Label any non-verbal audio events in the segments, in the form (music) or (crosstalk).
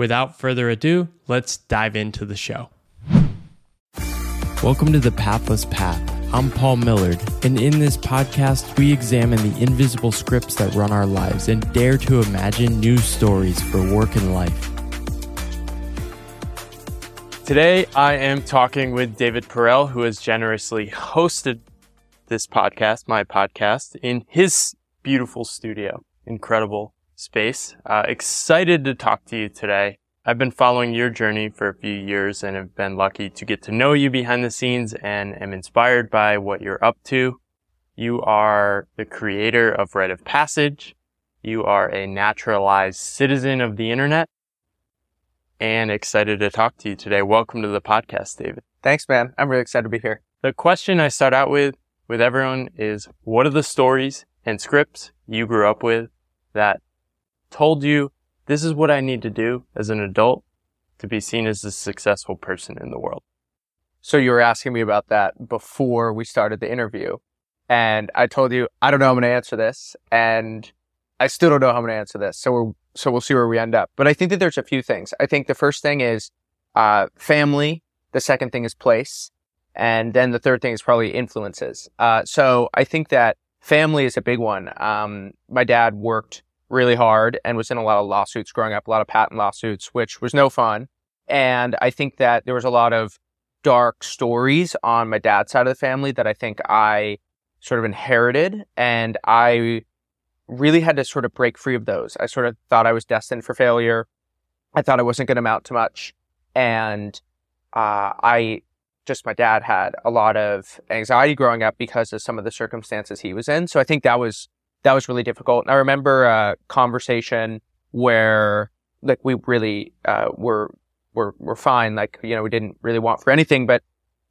Without further ado, let's dive into the show. Welcome to the Pathless Path. I'm Paul Millerd, and in this podcast, we examine the invisible scripts that run our lives and dare to imagine new stories for work and life. Today, I am talking with David Perell, who has generously hosted this podcast, my podcast, in his beautiful studio. Incredible space. Uh, excited to talk to you today. I've been following your journey for a few years and have been lucky to get to know you behind the scenes and am inspired by what you're up to. You are the creator of Rite of Passage. You are a naturalized citizen of the internet and excited to talk to you today. Welcome to the podcast, David. Thanks, man. I'm really excited to be here. The question I start out with with everyone is what are the stories and scripts you grew up with that told you this is what I need to do as an adult to be seen as a successful person in the world. So you were asking me about that before we started the interview. And I told you, I don't know how I'm going to answer this. And I still don't know how I'm going to answer this. So we're, so we'll see where we end up. But I think that there's a few things. I think the first thing is, uh, family. The second thing is place. And then the third thing is probably influences. Uh, so I think that family is a big one. Um, my dad worked really hard and was in a lot of lawsuits growing up, a lot of patent lawsuits, which was no fun. And I think that there was a lot of dark stories on my dad's side of the family that I think I sort of inherited. And I really had to sort of break free of those. I sort of thought I was destined for failure. I thought I wasn't going to amount to much. And uh, I just, my dad had a lot of anxiety growing up because of some of the circumstances he was in. So I think that was that was really difficult. And I remember a conversation where like we really uh, were were were fine. Like you know we didn't really want for anything, but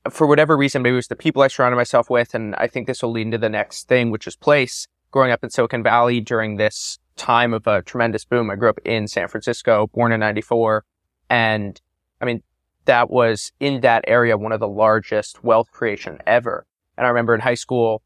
for whatever reason, maybe it was the people I surrounded myself with, and I think this will lead into the next thing, which is place. Growing up in Silicon Valley during this time of a tremendous boom, I grew up in San Francisco, born in '94, and I mean that was in that area one of the largest wealth creation ever. And I remember in high school,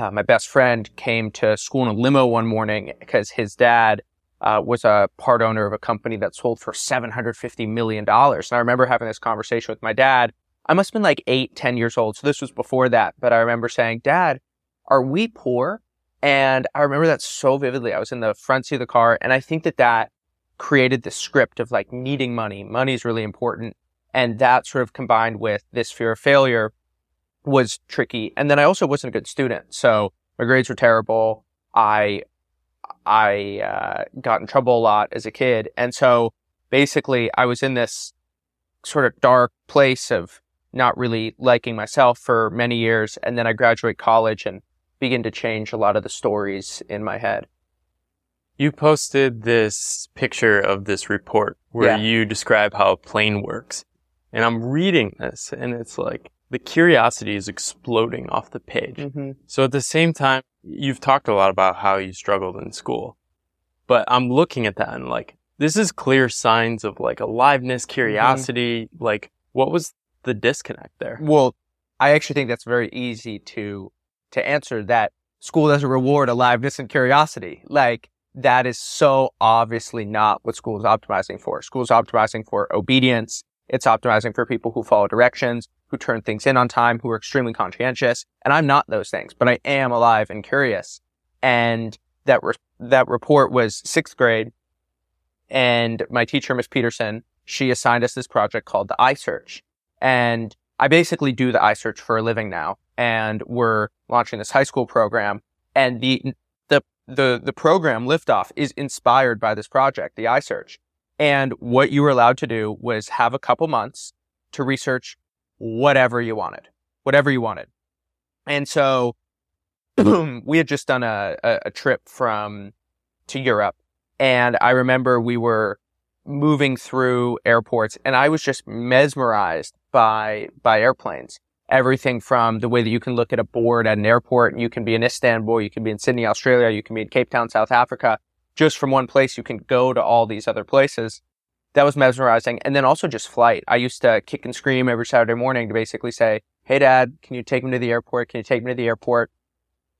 uh, my best friend came to school in a limo one morning because his dad uh, was a part owner of a company that sold for $750 million. And I remember having this conversation with my dad. I must have been like eight, 10 years old. So this was before that. But I remember saying, Dad, are we poor? And I remember that so vividly. I was in the front seat of the car. And I think that that created the script of like needing money. Money is really important. And that sort of combined with this fear of failure was tricky. And then I also wasn't a good student. So my grades were terrible. I, I, uh, got in trouble a lot as a kid. And so basically I was in this sort of dark place of not really liking myself for many years. And then I graduate college and begin to change a lot of the stories in my head. You posted this picture of this report where yeah. you describe how a plane works. And I'm reading this and it's like, the curiosity is exploding off the page. Mm-hmm. So at the same time, you've talked a lot about how you struggled in school, but I'm looking at that and like, this is clear signs of like aliveness, mm-hmm. curiosity. Mm-hmm. Like, what was the disconnect there? Well, I actually think that's very easy to, to answer that school doesn't reward aliveness and curiosity. Like, that is so obviously not what school is optimizing for. School is optimizing for obedience. It's optimizing for people who follow directions who turn things in on time, who are extremely conscientious. And I'm not those things, but I am alive and curious. And that, re- that report was sixth grade. And my teacher, Miss Peterson, she assigned us this project called the iSearch. And I basically do the iSearch for a living now. And we're launching this high school program. And the, the, the, the program liftoff is inspired by this project, the iSearch. And what you were allowed to do was have a couple months to research whatever you wanted, whatever you wanted. And so (clears throat) we had just done a, a, a trip from to Europe. And I remember we were moving through airports and I was just mesmerized by, by airplanes. Everything from the way that you can look at a board at an airport you can be in Istanbul, you can be in Sydney, Australia, you can be in Cape Town, South Africa. Just from one place, you can go to all these other places. That was mesmerizing. And then also just flight. I used to kick and scream every Saturday morning to basically say, Hey dad, can you take me to the airport? Can you take me to the airport?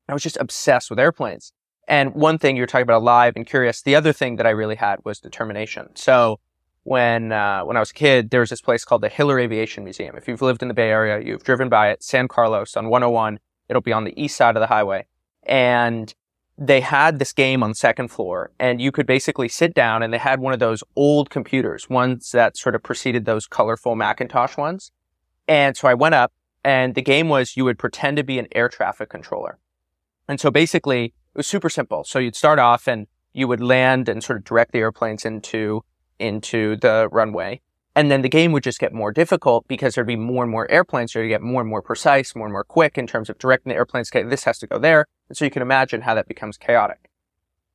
I was just obsessed with airplanes. And one thing you were talking about alive and curious. The other thing that I really had was determination. So when uh, when I was a kid, there was this place called the Hiller Aviation Museum. If you've lived in the Bay Area, you've driven by it, San Carlos on 101. It'll be on the east side of the highway, and they had this game on second floor, and you could basically sit down, and they had one of those old computers, ones that sort of preceded those colorful Macintosh ones. And so I went up, and the game was you would pretend to be an air traffic controller. And so basically, it was super simple. So you'd start off and you would land and sort of direct the airplanes into, into the runway. And then the game would just get more difficult because there'd be more and more airplanes. So you get more and more precise, more and more quick in terms of directing the airplanes. Okay, this has to go there. And so you can imagine how that becomes chaotic.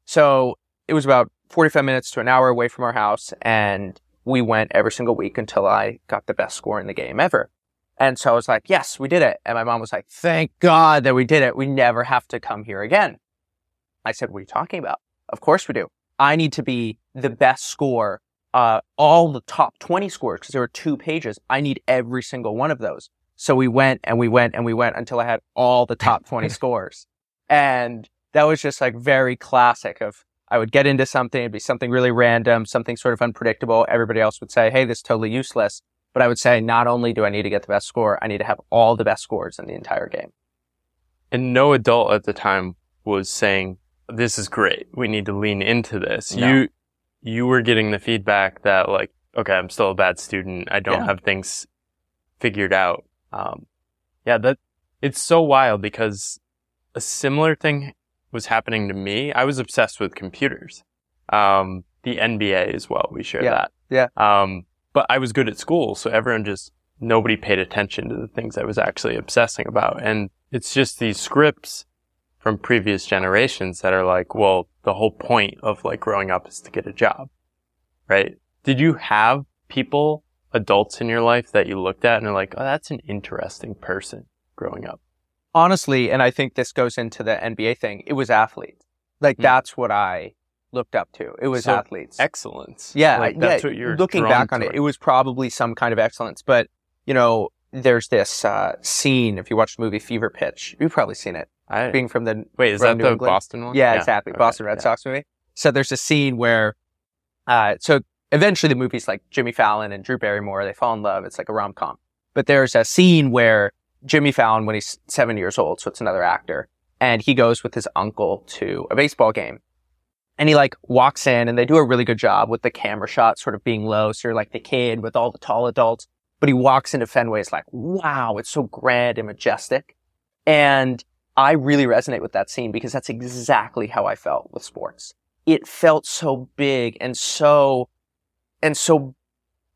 So it was about 45 minutes to an hour away from our house. And we went every single week until I got the best score in the game ever. And so I was like, yes, we did it. And my mom was like, thank God that we did it. We never have to come here again. I said, what are you talking about? Of course we do. I need to be the best score, uh, all the top 20 scores because there were two pages. I need every single one of those. So we went and we went and we went until I had all the top 20 (laughs) scores. And that was just like very classic of I would get into something, it'd be something really random, something sort of unpredictable. Everybody else would say, Hey, this is totally useless. But I would say not only do I need to get the best score, I need to have all the best scores in the entire game. And no adult at the time was saying, this is great. We need to lean into this. No. You, you were getting the feedback that like, okay, I'm still a bad student. I don't yeah. have things figured out. Um, yeah, that it's so wild because a similar thing was happening to me. I was obsessed with computers. Um, the NBA as well. We share yeah. that. Yeah. Um, but I was good at school, so everyone just nobody paid attention to the things I was actually obsessing about. And it's just these scripts from previous generations that are like, well, the whole point of like growing up is to get a job, right? Did you have people, adults in your life that you looked at and are like, oh, that's an interesting person growing up? Honestly, and I think this goes into the NBA thing, it was athletes. Like mm. that's what I looked up to. It was so athletes. Excellence. Yeah. Like, that's yeah. what you're looking back on it. It was probably some kind of excellence, but you know, there's this uh, scene. If you watch the movie Fever Pitch, you've probably seen it. I, being from the wait, is that New the England. Boston one? Yeah, yeah. exactly. Okay. Boston Red yeah. Sox movie. So there's a scene where, uh, so eventually the movie's like Jimmy Fallon and Drew Barrymore. They fall in love. It's like a rom com. But there's a scene where Jimmy Fallon, when he's seven years old, so it's another actor, and he goes with his uncle to a baseball game and he like walks in and they do a really good job with the camera shot sort of being low. So you're like the kid with all the tall adults, but he walks into Fenway. It's like, wow, it's so grand and majestic. And I really resonate with that scene because that's exactly how I felt with sports. It felt so big and so, and so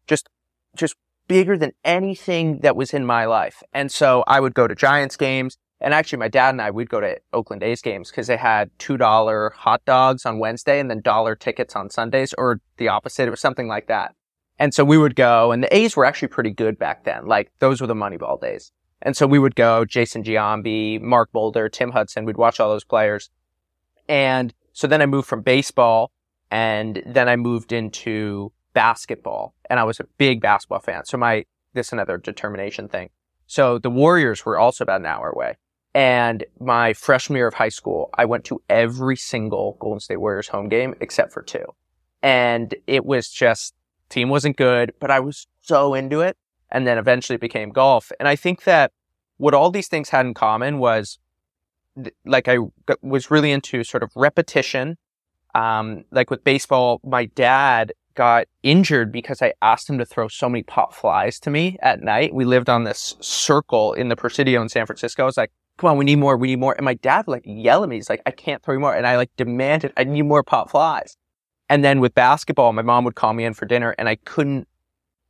just, just bigger than anything that was in my life. And so I would go to Giants games. And actually, my dad and I, we'd go to Oakland A's games because they had $2 hot dogs on Wednesday and then dollar tickets on Sundays or the opposite. It was something like that. And so we would go and the A's were actually pretty good back then. Like those were the Moneyball days. And so we would go Jason Giambi, Mark Mulder, Tim Hudson. We'd watch all those players. And so then I moved from baseball and then I moved into basketball and I was a big basketball fan. So my, this another determination thing. So the Warriors were also about an hour away. And my freshman year of high school, I went to every single Golden State Warriors home game except for two. And it was just, team wasn't good, but I was so into it. And then eventually it became golf. And I think that what all these things had in common was like I was really into sort of repetition. Um, like with baseball, my dad got injured because I asked him to throw so many pop flies to me at night. We lived on this circle in the Presidio in San Francisco. I was like, come on, we need more, we need more. And my dad would like yell at me. He's like, I can't throw you more. And I like demanded, I need more pop flies. And then with basketball, my mom would call me in for dinner and I couldn't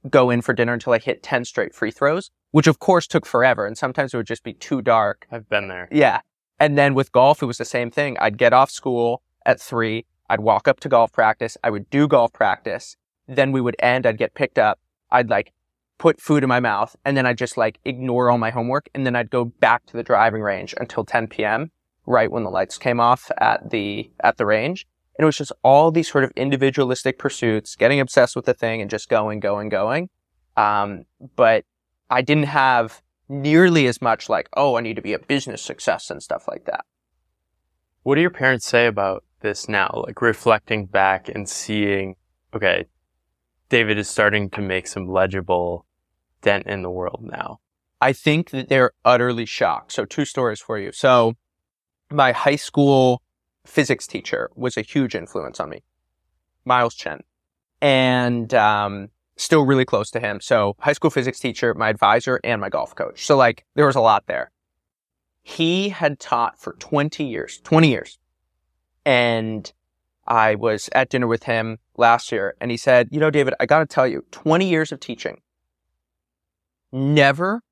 go in for dinner until I hit 10 straight free throws, which of course took forever. And sometimes it would just be too dark. I've been there. Yeah. And then with golf, it was the same thing. I'd get off school at three. I'd walk up to golf practice. I would do golf practice. Then we would end. I'd get picked up. I'd like put food in my mouth and then I'd just like ignore all my homework. And then I'd go back to the driving range until 10 p.m. right when the lights came off at the, at the range. And it was just all these sort of individualistic pursuits, getting obsessed with the thing and just going, going, going. Um, but I didn't have nearly as much like, oh, I need to be a business success and stuff like that. What do your parents say about this now? Like reflecting back and seeing, okay, David is starting to make some legible dent in the world now. I think that they're utterly shocked. So two stories for you. So my high school physics teacher was a huge influence on me, Miles Chen, and um, still really close to him. So high school physics teacher, my advisor, and my golf coach. So like there was a lot there. He had taught for 20 years, 20 years. And I was at dinner with him last year and he said, you know, David, I got to tell you, 20 years of teaching. Never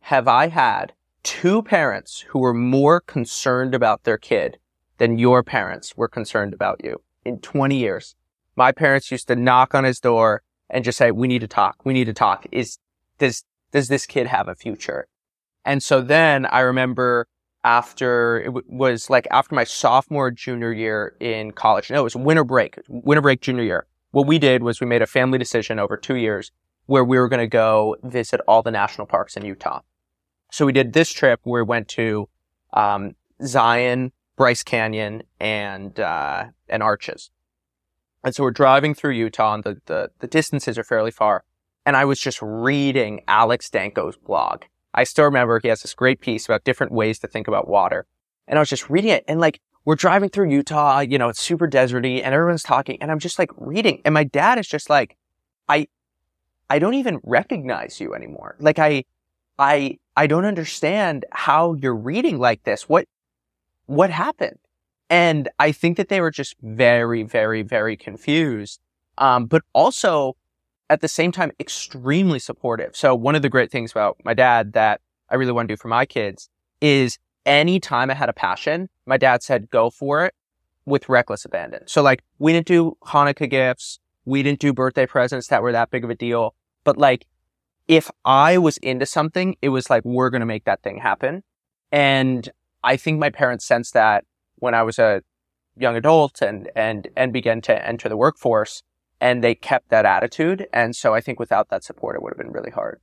have I had two parents who were more concerned about their kid than your parents were concerned about you in 20 years. My parents used to knock on his door and just say, we need to talk. We need to talk. Is, does, does this kid have a future? And so then I remember after it w- was like after my sophomore junior year in college. No, it was winter break, winter break junior year. What we did was we made a family decision over two years where we were going to go visit all the national parks in Utah. So we did this trip where we went to um, Zion, Bryce Canyon, and uh, and Arches. And so we're driving through Utah, and the, the the distances are fairly far. And I was just reading Alex Danco's blog. I still remember he has this great piece about different ways to think about water. And I was just reading it, and like we're driving through Utah, you know, it's super deserty, and everyone's talking, and I'm just like reading, and my dad is just like, I, I don't even recognize you anymore. Like I, I, I don't understand how you're reading like this. What, what happened? And I think that they were just very, very, very confused. Um, but also at the same time, extremely supportive. So one of the great things about my dad that I really want to do for my kids is anytime I had a passion, my dad said, go for it with reckless abandon. So like we didn't do Hanukkah gifts. We didn't do birthday presents that were that big of a deal. But like if I was into something, it was like, we're going to make that thing happen. And I think my parents sensed that when I was a young adult and, and, and began to enter the workforce and they kept that attitude. And so I think without that support, it would have been really hard.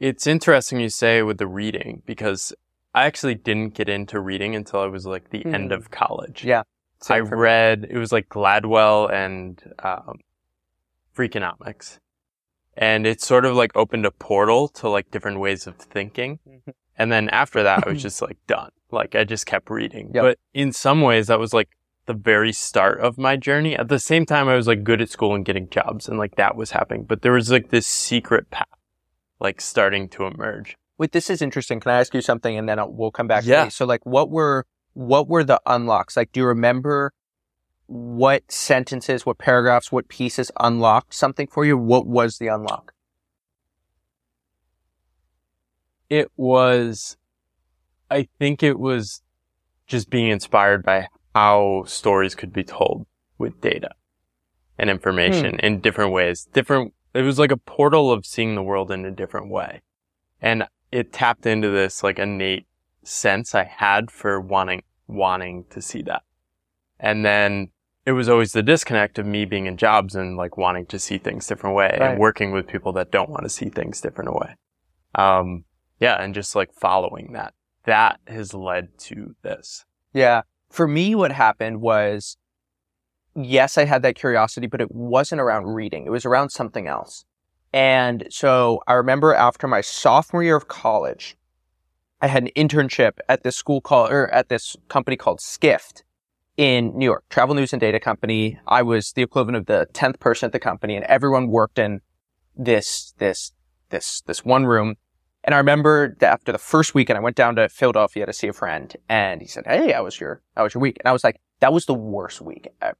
It's interesting you say with the reading because I actually didn't get into reading until I was like the mm. end of college. Yeah. I read, it was like Gladwell and um, Freakonomics. And it sort of like opened a portal to like different ways of thinking. Mm-hmm. And then after that, I was (laughs) just like done. Like I just kept reading. Yep. But in some ways, that was like the very start of my journey. At the same time, I was like good at school and getting jobs and like that was happening. But there was like this secret path like starting to emerge. Wait, this is interesting. Can I ask you something and then I'll, we'll come back yeah. So like what were, what were the unlocks? Like, do you remember what sentences, what paragraphs, what pieces unlocked something for you? What was the unlock? It was, I think it was just being inspired by how stories could be told with data and information hmm. in different ways. Different, it was like a portal of seeing the world in a different way. And it tapped into this like innate sense I had for wanting, wanting to see that. And then it was always the disconnect of me being in jobs and like wanting to see things different way right. and working with people that don't want to see things different way. Um, yeah. And just like following that, that has led to this. Yeah for me, what happened was, yes, I had that curiosity, but it wasn't around reading. It was around something else. And so I remember after my sophomore year of college, I had an internship at this school called, or at this company called Skift. in New York, travel news and data company. I was the equivalent of the 10th person at the company and everyone worked in this, this, this, this one room. And I remember that after the first weekend, I went down to Philadelphia to see a friend and he said, Hey, how was your, how was your week? And I was like, that was the worst week ever.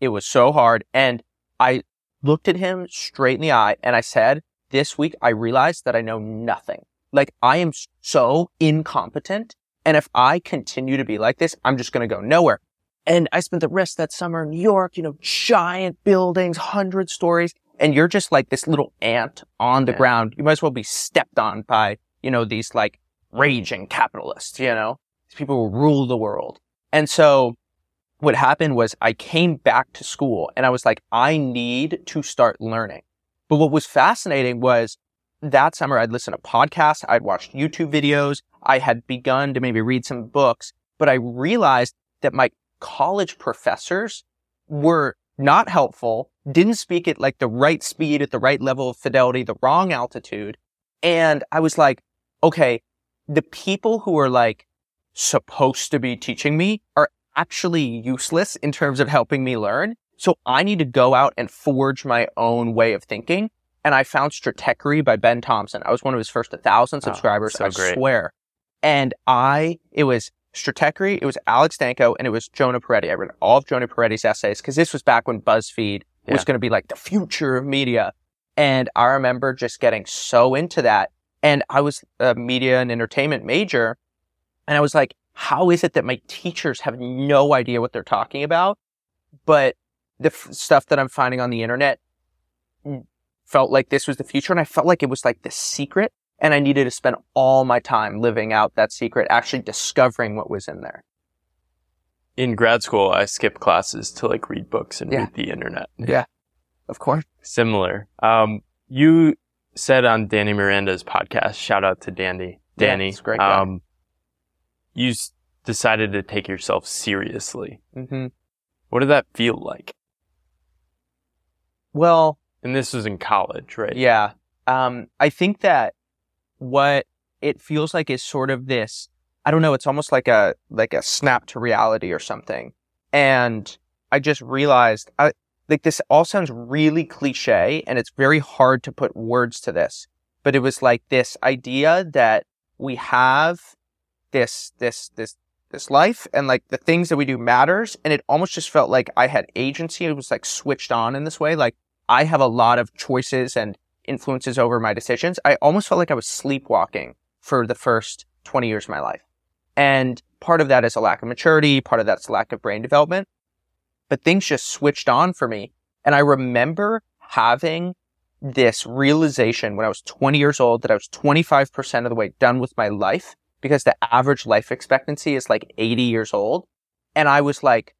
It was so hard. And I looked at him straight in the eye and I said, this week I realized that I know nothing. Like I am so incompetent. And if I continue to be like this, I'm just going to go nowhere. And I spent the rest of that summer in New York, you know, giant buildings, hundred stories. And you're just like this little ant on the yeah. ground. You might as well be stepped on by, you know, these like raging capitalists, you know, these people who rule the world. And so what happened was I came back to school and I was like, I need to start learning. But what was fascinating was that summer I'd listened to podcasts, I'd watched YouTube videos, I had begun to maybe read some books, but I realized that my college professors were not helpful, didn't speak at like the right speed, at the right level of fidelity, the wrong altitude. And I was like, okay, the people who are like supposed to be teaching me are actually useless in terms of helping me learn. So I need to go out and forge my own way of thinking. And I found Stratechery by Ben Thompson. I was one of his first 1,000 subscribers. Oh, so I great. swear. And I, it was Stratechery, it was Alex Danco, and it was Jonah Peretti. I read all of Jonah Peretti's essays because this was back when BuzzFeed yeah. was going to be like the future of media. And I remember just getting so into that. And I was a media and entertainment major. And I was like, how is it that my teachers have no idea what they're talking about? But the f- stuff that I'm finding on the internet mm, felt like this was the future. And I felt like it was like the secret and I needed to spend all my time living out that secret, actually discovering what was in there. In grad school, I skipped classes to like read books and yeah. read the internet. Yeah, of course. Similar. Um, you said on Danny Miranda's podcast, shout out to Danny. Danny. Yeah, great guy. Um, you decided to take yourself seriously. Mm-hmm. What did that feel like? Well, and this was in college, right? Yeah. Um, I think that what it feels like is sort of this, I don't know, it's almost like a, like a snap to reality or something. And I just realized, I, like this all sounds really cliche and it's very hard to put words to this, but it was like this idea that we have this, this, this, this life and like the things that we do matters. And it almost just felt like I had agency. It was like switched on in this way. Like I have a lot of choices and influences over my decisions, I almost felt like I was sleepwalking for the first 20 years of my life. And part of that is a lack of maturity. Part of that's lack of brain development. But things just switched on for me. And I remember having this realization when I was 20 years old that I was 25% of the way done with my life because the average life expectancy is like 80 years old. And I was like,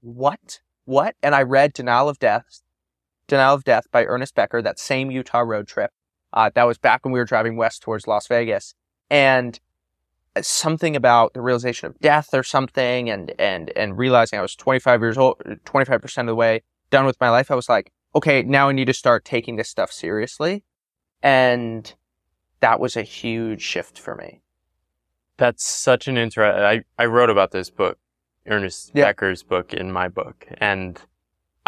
what? What? And I read Denial of Death Denial of Death by Ernest Becker, that same Utah road trip. Uh, that was back when we were driving west towards Las Vegas. And something about the realization of death or something and, and, and realizing I was 25 years old, 25% of the way done with my life. I was like, okay, now I need to start taking this stuff seriously. And that was a huge shift for me. That's such an interest. I, I wrote about this book, Ernest yeah. Becker's book in my book. And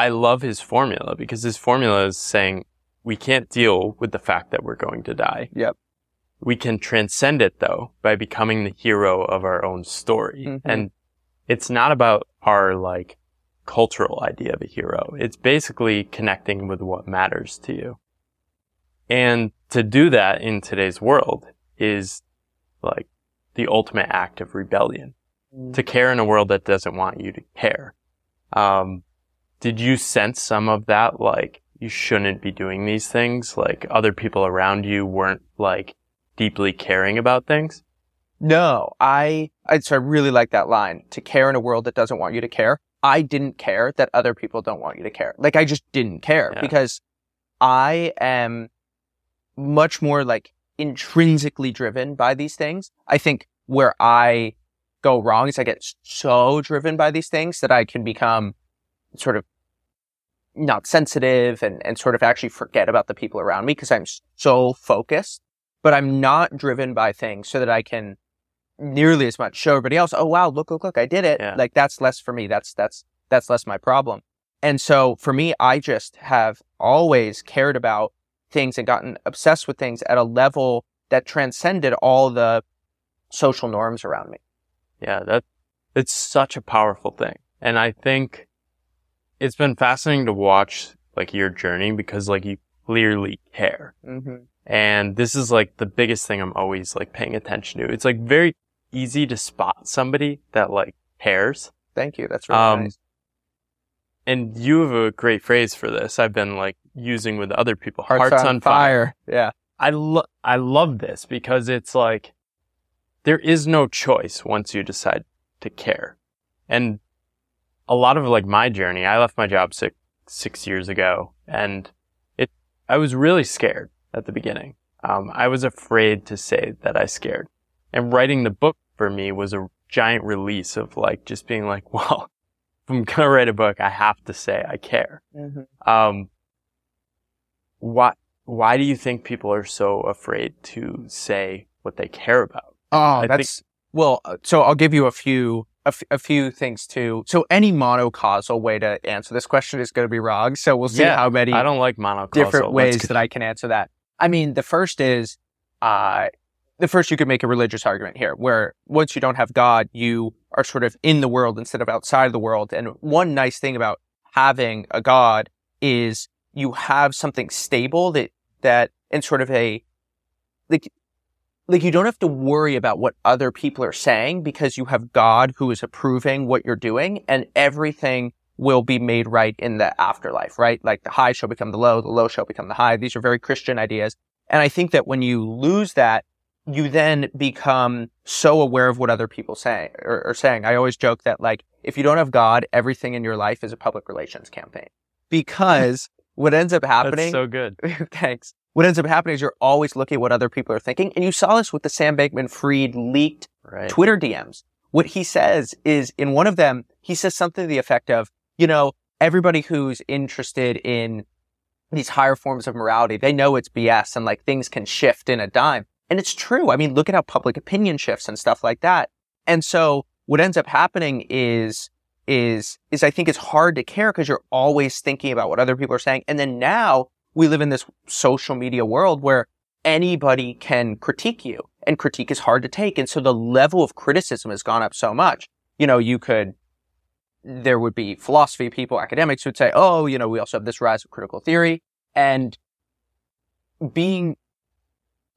I love his formula because his formula is saying we can't deal with the fact that we're going to die. Yep. We can transcend it though by becoming the hero of our own story. Mm-hmm. And it's not about our like cultural idea of a hero. It's basically connecting with what matters to you. And to do that in today's world is like the ultimate act of rebellion. Mm. To care in a world that doesn't want you to care. Um, did you sense some of that? Like, you shouldn't be doing these things? Like, other people around you weren't like deeply caring about things? No, I, I, so I really like that line to care in a world that doesn't want you to care. I didn't care that other people don't want you to care. Like, I just didn't care yeah. because I am much more like intrinsically driven by these things. I think where I go wrong is I get so driven by these things that I can become sort of not sensitive and, and sort of actually forget about the people around me because I'm so focused, but I'm not driven by things so that I can nearly as much. Show everybody else, oh wow, look, look, look, I did it. Yeah. Like that's less for me. That's that's that's less my problem. And so for me, I just have always cared about things and gotten obsessed with things at a level that transcended all the social norms around me. Yeah, that it's such a powerful thing. And I think it's been fascinating to watch like your journey because like you clearly care. Mm-hmm. And this is like the biggest thing I'm always like paying attention to. It's like very easy to spot somebody that like cares. Thank you. That's really Um, nice. And you have a great phrase for this. I've been like using with other people. Hearts, on, fire. Yeah. I lo- I love this because it's like there is no choice once you decide to care. And a lot of like my journey, I left my job six six years ago, and it I was really scared at the beginning. Um, I was afraid to say that I scared, and writing the book for me was a giant release of like just being like, (laughs) well, if I'm gonna write a book, I have to say I care. Mm-hmm. Um, why why do you think people are so afraid to say what they care about? Oh, I that's well. uh, So I'll give you a few a, f- a few things too. So any monocausal way to answer this question is going to be wrong. So we'll see Yeah, how many I don't like monocausal. different ways that I can answer that. I mean, the first is, uh, the first you could make a religious argument here, where once you don't have God, you are sort of in the world instead of outside of the world. And one nice thing about having a God is you have something stable that that and sort of a like like you don't have to worry about what other people are saying because you have God who is approving what you're doing and everything will be made right in the afterlife, right? Like the high shall become the low, the low shall become the high. These are very Christian ideas. And I think that when you lose that, you then become so aware of what other people say or, are saying. I always joke that like, if you don't have God, everything in your life is a public relations campaign because (laughs) what ends up happening. That's so good. (laughs) Thanks. What ends up happening is you're always looking at what other people are thinking. And you saw this with the Sam Bankman Fried leaked Right. Twitter DMs. What he says is in one of them, he says something to the effect of, you know, everybody who's interested in these higher forms of morality, they know it's BS and like things can shift in a dime. And it's true. I mean, look at how public opinion shifts and stuff like that. And so what ends up happening is, is, is I think it's hard to care because you're always thinking about what other people are saying. And then now we live in this social media world where anybody can critique you and critique is hard to take. And so the level of criticism has gone up so much. You know, you could, there would be philosophy people, academics would say, oh, you know, we also have this rise of critical theory and being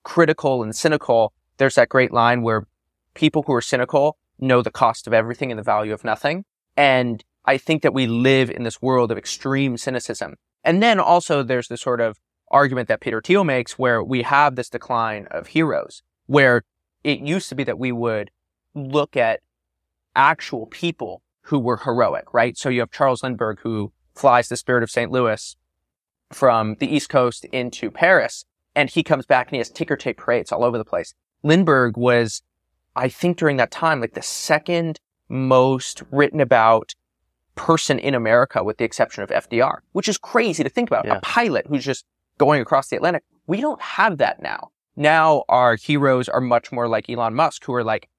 critical and cynical. There's that great line where people who are cynical know the cost of everything and the value of nothing. And I think that we live in this world of extreme cynicism. And then also there's the sort of argument that Peter Thiel makes where we have this decline of heroes, where it used to be that we would look at actual people who were heroic, right? So you have Charles Lindbergh who flies the Spirit of St. Louis from the East Coast into Paris, and he comes back and he has ticker tape parades all over the place. Lindbergh was, I think during that time, like the second most written about person in America with the exception of FDR, which is crazy to think about. Yeah. A pilot who's just going across the Atlantic. We don't have that now. Now our heroes are much more like Elon Musk, who are like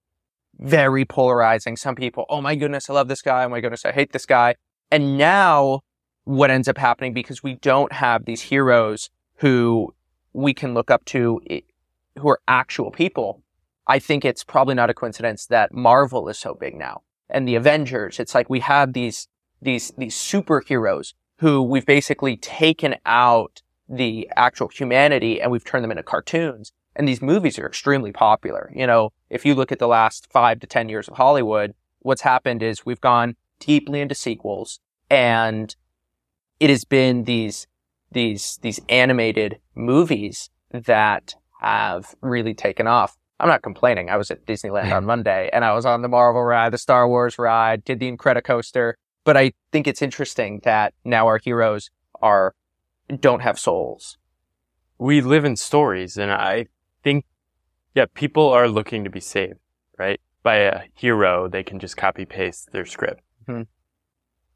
very polarizing. Some people, oh my goodness, I love this guy. Oh my goodness, I hate this guy. And now what ends up happening because we don't have these heroes who we can look up to who are actual people. I think it's probably not a coincidence that Marvel is so big now and the Avengers. It's like we have these, these, these superheroes who we've basically taken out the actual humanity and we've turned them into cartoons. And these movies are extremely popular. You know, if you look at the last five to 10 years of Hollywood, what's happened is we've gone deeply into sequels and it has been these, these, these animated movies that have really taken off. I'm not complaining. I was at Disneyland on Monday and I was on the Marvel ride, the Star Wars ride, did the Incredicoaster. But I think it's interesting that now our heroes are, don't have souls. we live in stories and I think, yeah, people are looking to be saved, right? By a hero, they can just copy paste their script. Mhm.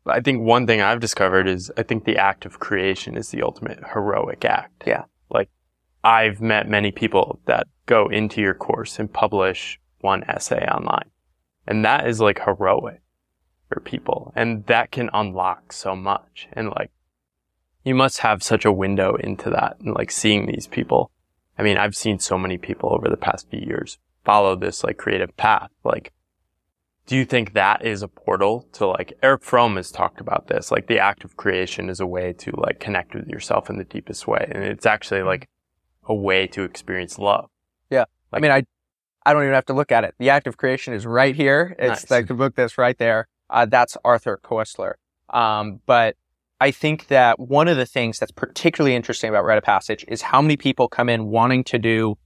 I think one thing I've discovered is I think the act of creation is the ultimate heroic act. Yeah. Like I've met many people that go into your course and publish one essay online. And that is like heroic for people. And that can unlock so much. And like, you must have such a window into that and like seeing these people. I mean, I've seen so many people over the past few years follow this like creative path. Like, do you think that is a portal to like Erich Fromm has talked about this? Like the act of creation is a way to like connect with yourself in the deepest way. And it's actually like a way to experience love. Yeah. Like, I mean, I, I don't even have to look at it. The act of creation is right here. It's nice. like the book that's right there. Uh, that's Arthur Koestler. Um, but I think that one of the things that's particularly interesting about Rite of Passage is how many people come in wanting to do,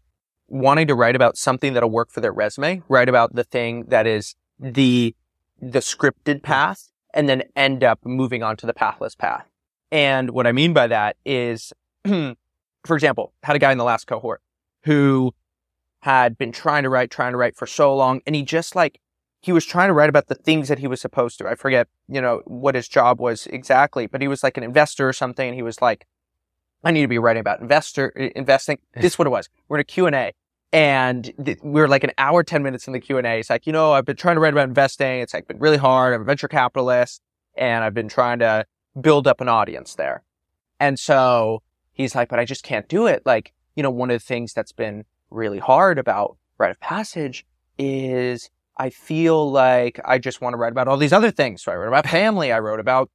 wanting to write about something that'll work for their resume, write about the thing that is the the scripted path and then end up moving on to the pathless path. And what I mean by that is, (clears throat) for example, had a guy in the last cohort who had been trying to write, trying to write for so long, and he just like he was trying to write about the things that he was supposed to. I forget, you know, what his job was exactly, but he was like an investor or something, and he was like, I need to be writing about investor investing. (laughs) This is what it was. We're in a Q and A, and th- we are like an hour, 10 minutes in the Q&A. It's like, you know, I've been trying to write about investing. It's like been really hard. I'm a venture capitalist and I've been trying to build up an audience there. And so he's like, but I just can't do it. Like, you know, one of the things that's been really hard about Rite of Passage is I feel like I just want to write about all these other things. So I wrote about family. I wrote about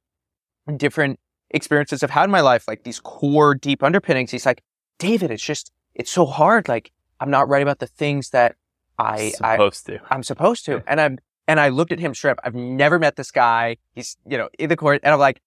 different experiences I've had in my life, like these core deep underpinnings. He's like, David, it's just, it's so hard. Like, I'm not writing about the things that I supposed I, to. I'm supposed to. And I'm and I looked at him straight. I've never met this guy. He's you know in the court, and I'm like,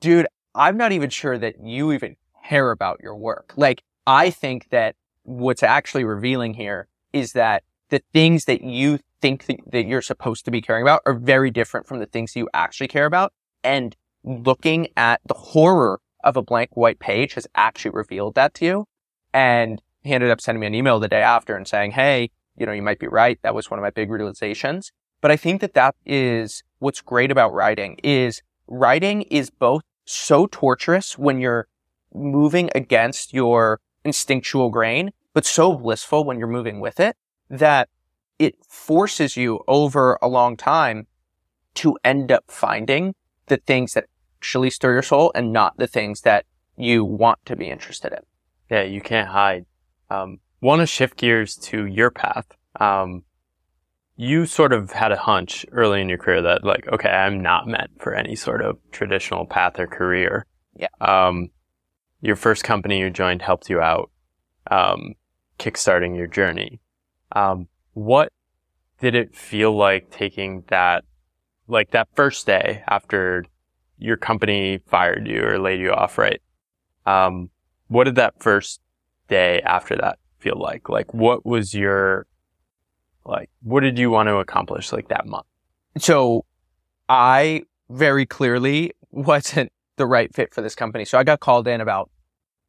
dude, I'm not even sure that you even care about your work. Like I think that what's actually revealing here is that the things that you think that, you're supposed to be caring about are very different from the things you actually care about. And looking at the horror of a blank white page has actually revealed that to you. And he ended up sending me an email the day after and saying, Hey, you know, you might be right. That was one of my big realizations. But I think that that is what's great about writing is writing is both so torturous when you're moving against your instinctual grain, but so blissful when you're moving with it that it forces you over a long time to end up finding the things that actually stir your soul and not the things that you want to be interested in. Yeah, you can't hide um, want to shift gears to your path. Um, you sort of had a hunch early in your career that like, okay, I'm not meant for any sort of traditional path or career. Yeah. Um, your first company you joined helped you out, um, kickstarting your journey. Um, what did it feel like taking that, like that first day after your company fired you or laid you off, right? Um, what did that first day after that feel like? Like, what was your, like, what did you want to accomplish like that month? So I very clearly (laughs) wasn't the right fit for this company. So I got called in about,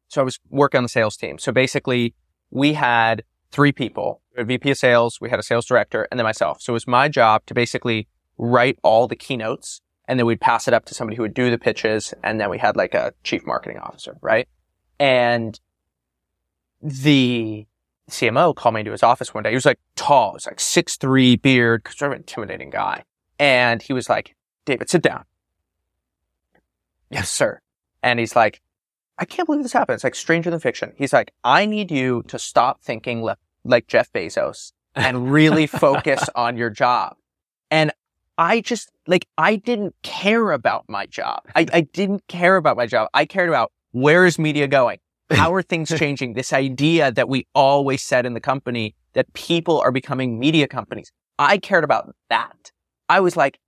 so I was working on the sales team. So basically we had three people, a VP of sales, we had a sales director and then myself. So it was my job to basically write all the keynotes and then we'd pass it up to somebody who would do the pitches. And then we had like a chief marketing officer, right? And the CMO called me into his office one day. He was like tall, he was like six three, beard, sort of intimidating guy. And he was like, David, sit down. Yes, sir. And he's like, I can't believe this happened. It's like stranger than fiction. He's like, I need you to stop thinking le- like Jeff Bezos and really (laughs) focus on your job. And I just, like, I didn't care about my job. I, I didn't care about my job. I cared about where is media going? How are things (laughs) changing? This idea that we always said in the company that people are becoming media companies. I cared about that. I was like,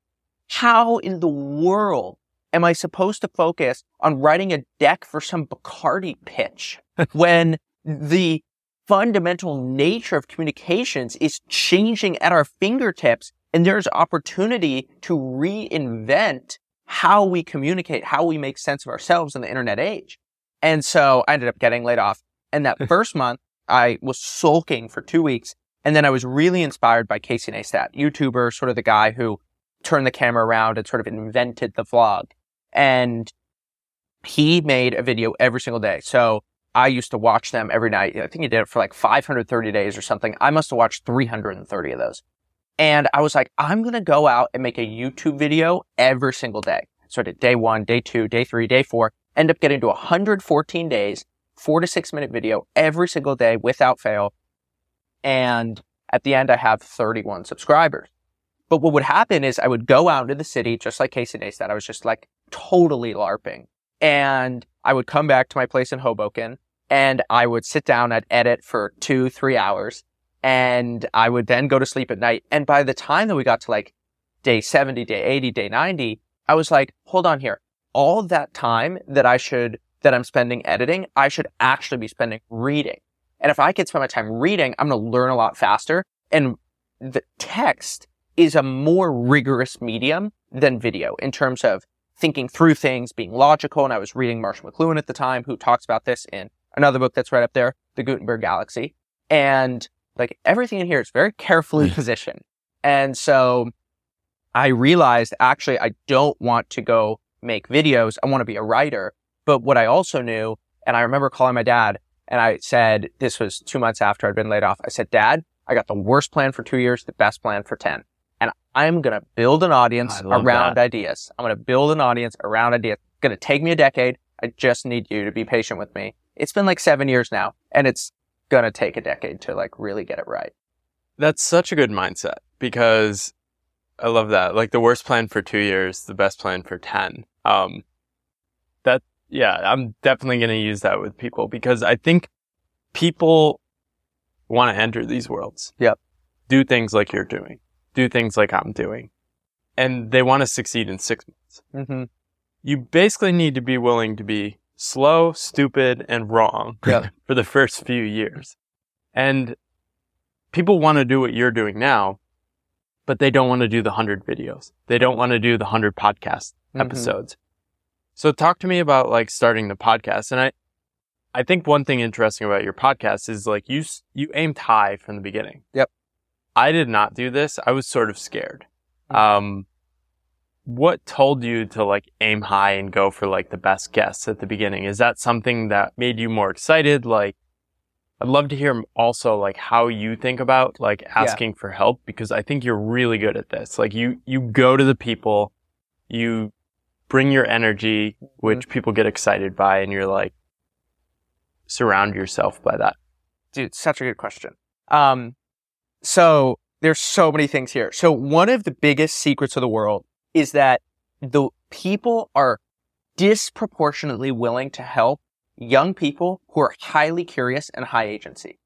how in the world am I supposed to focus on writing a deck for some Bacardi pitch (laughs) when the fundamental nature of communications is changing at our fingertips and there's opportunity to reinvent how we communicate, how we make sense of ourselves in the internet age. And so I ended up getting laid off. And that (laughs) first month, I was sulking for two weeks. And then I was really inspired by Casey Neistat, YouTuber, sort of the guy who turned the camera around and sort of invented the vlog. And he made a video every single day. So I used to watch them every night. I think he did it for like 530 days or something. I must have watched 330 of those. And I was like, I'm going to go out and make a YouTube video every single day. So I did day one, day two, day three, day four, end up getting to 114 days, four to six minute video every single day without fail. And at the end, I have 31 subscribers. But what would happen is I would go out into the city, just like Casey Neistat. I was just like totally LARPing. And I would come back to my place in Hoboken and I would sit down, I'd edit for two, three hours and I would then go to sleep at night. And by the time that we got to like day 70, day 80, day 90, I was like, hold on here. All that time that I should, that I'm spending editing, I should actually be spending reading. And if I could spend my time reading, I'm going to learn a lot faster. And the text is a more rigorous medium than video in terms of thinking through things, being logical. And I was reading Marshall McLuhan at the time, who talks about this in another book that's right up there, The Gutenberg Galaxy. And like everything in here is very carefully mm. positioned. And so I realized actually I don't want to go make videos. I want to be a writer. But what I also knew, and I remember calling my dad and I said, this was two months after I'd been laid off. I said, dad, I got the worst plan for two years, the best plan for 10. I'm going to build an audience around that. ideas. I'm going to build an audience around ideas. It's going to take me a decade. I just need you to be patient with me. It's been like seven years now and it's going to take a decade to like really get it right. That's such a good mindset because I love that. Like the worst plan for two years, the best plan for 10. Um, that, yeah, I'm definitely going to use that with people because I think people want to enter these worlds. Yep. Do things like you're doing, do things like I'm doing, and they want to succeed in six months. Mm-hmm. You basically need to be willing to be slow, stupid, and wrong (laughs) Yep. for the first few years. And people want to do what you're doing now, but they don't want to do the 100 videos. They don't want to do the 100 podcast Mhm. episodes. So talk to me about like starting the podcast. And I, I think one thing interesting about your podcast is like you, you aimed high from the beginning. Yep. I did not do this. I was sort of scared. Um, what told you to like aim high and go for like the best guests at the beginning? Is that something that made you more excited? Like, I'd love to hear also like how you think about like asking for help because I think you're really good at this. Like you, you go to the people, you bring your energy, which people get excited by and you're like, surround yourself by that. dude, such a good question. Um, so there's so many things here. So one of the biggest secrets of the world is that the people are disproportionately willing to help young people who are highly curious and high agency.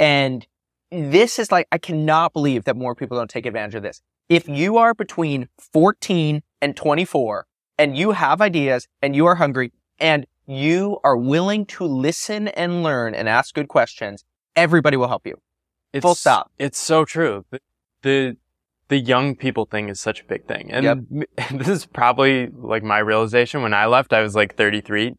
And this is like, I cannot believe that more people don't take advantage of this. If you are between 14 and 24 and you have ideas and you are hungry and you are willing to listen and learn and ask good questions, everybody will help you. It's, Full stop. It's so true. The, the the young people thing is such a big thing, and Yep. (laughs) this is probably like my realization when I left. I was like 33.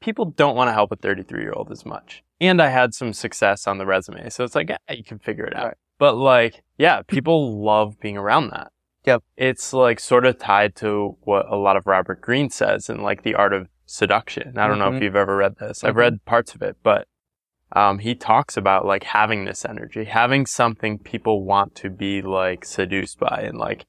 People don't want to help a 33 year old as much, and I had some success on the resume, so it's like yeah, you can figure it out. Right. But like, yeah, people love being around that. Yep. It's like sort of tied to what a lot of Robert Greene says in like the art of seduction. I don't know if Mhm. you've ever read this. I've Mhm. read parts of it, but um, he talks about like having this energy, having something people want to be like seduced by and like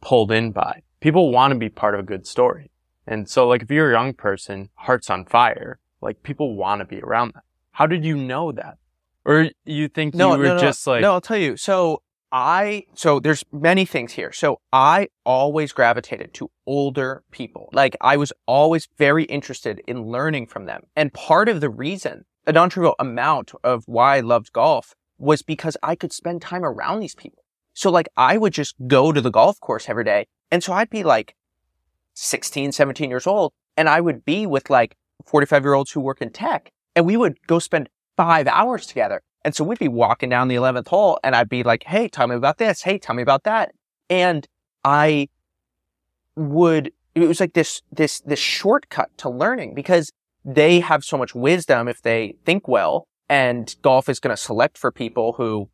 pulled in by. People want to be part of a good story. And so like if you're a young person, hearts on fire, like people want to be around that. How did you know that? Or you think you were just like, no, I'll tell you. So I, so there's many things here. So I always gravitated to older people. Like I was always very interested in learning from them. And part of the reason, a non-trivial amount of why I loved golf was because I could spend time around these people. So like I would just go to the golf course every day. And so I'd be like 16, 17 years old and I would be with like 45 year olds who work in tech and we would go spend five hours together. And so we'd be walking down the 11th hole and I'd be like, Hey, tell me about this. Hey, tell me about that. And I would, it was like this, this, this shortcut to learning because they have so much wisdom if they think well and golf is going to select for people who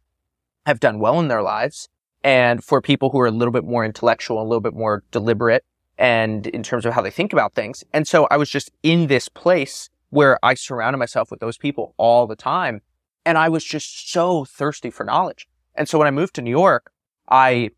have done well in their lives and for people who are a little bit more intellectual, a little bit more deliberate and in terms of how they think about things. And so I was just in this place where I surrounded myself with those people all the time. And I was just so thirsty for knowledge. And so when I moved to New York, I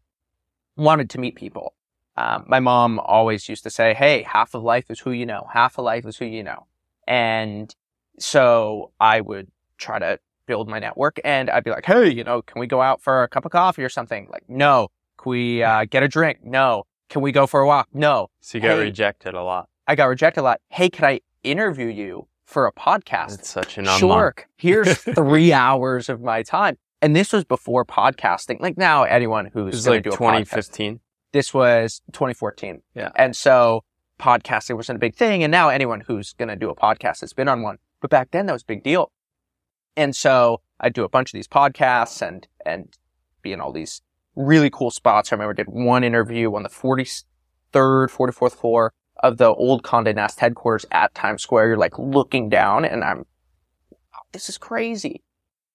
wanted to meet people. Um, my mom always used to say, Hey, half of life is who you know. Half of life is who you know. And so I would try to build my network and I'd be like, Hey, you know, can we go out for a cup of coffee or something? Like, no. Can we uh, (laughs) get a drink? No. Can we go for a walk? No. So you got Hey. rejected a lot. I got rejected a lot. Hey, can I interview you for a podcast? It's such an sure. unlock. Here's (laughs) three hours of my time. And this was before podcasting. Like now, anyone who's going like to do a podcast, 2015. this was 2014. Yeah. And so podcasting wasn't a big thing. And now anyone who's going to do a podcast has been on one. But back then that was a big deal. And so I'd do a bunch of these podcasts and, and be in all these really cool spots. I remember I did one interview on the 43rd, 44th floor of the old Condé Nast headquarters at Times Square. You're like looking down and I'm, this is crazy.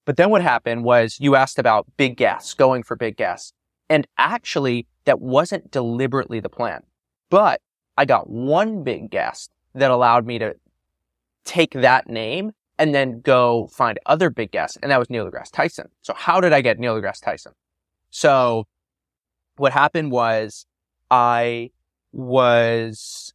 But then what happened was you asked about big guests, going for big guests. And actually that wasn't deliberately the plan, but I got one big guest that allowed me to take that name and then go find other big guests. And that was Neil deGrasse Tyson. So how did I get Neil deGrasse Tyson? So what happened was I was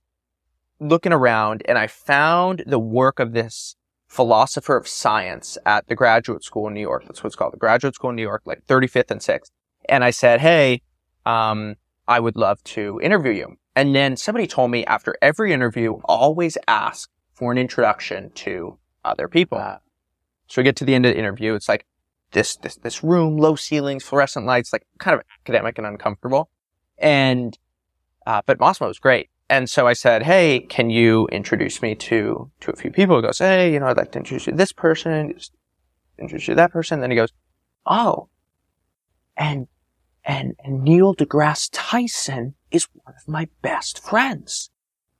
looking around and I found the work of this philosopher of science at the graduate school in New York. That's what it's called. The graduate school in New York, like 35th and 6th. And I said, Hey, um, I would love to interview you. And then somebody told me after every interview, always ask for an introduction to other people. Wow. So we get to the end of the interview. It's like this, this, this room, low ceilings, fluorescent lights, like kind of academic and uncomfortable. And, uh, but Massimo was great. And so I said, Hey, can you introduce me to, to a few people? He goes, Hey, you know, I'd like to introduce you to this person, introduce you to that person. Then he goes, Oh, and, and, and Neil deGrasse Tyson is one of my best friends.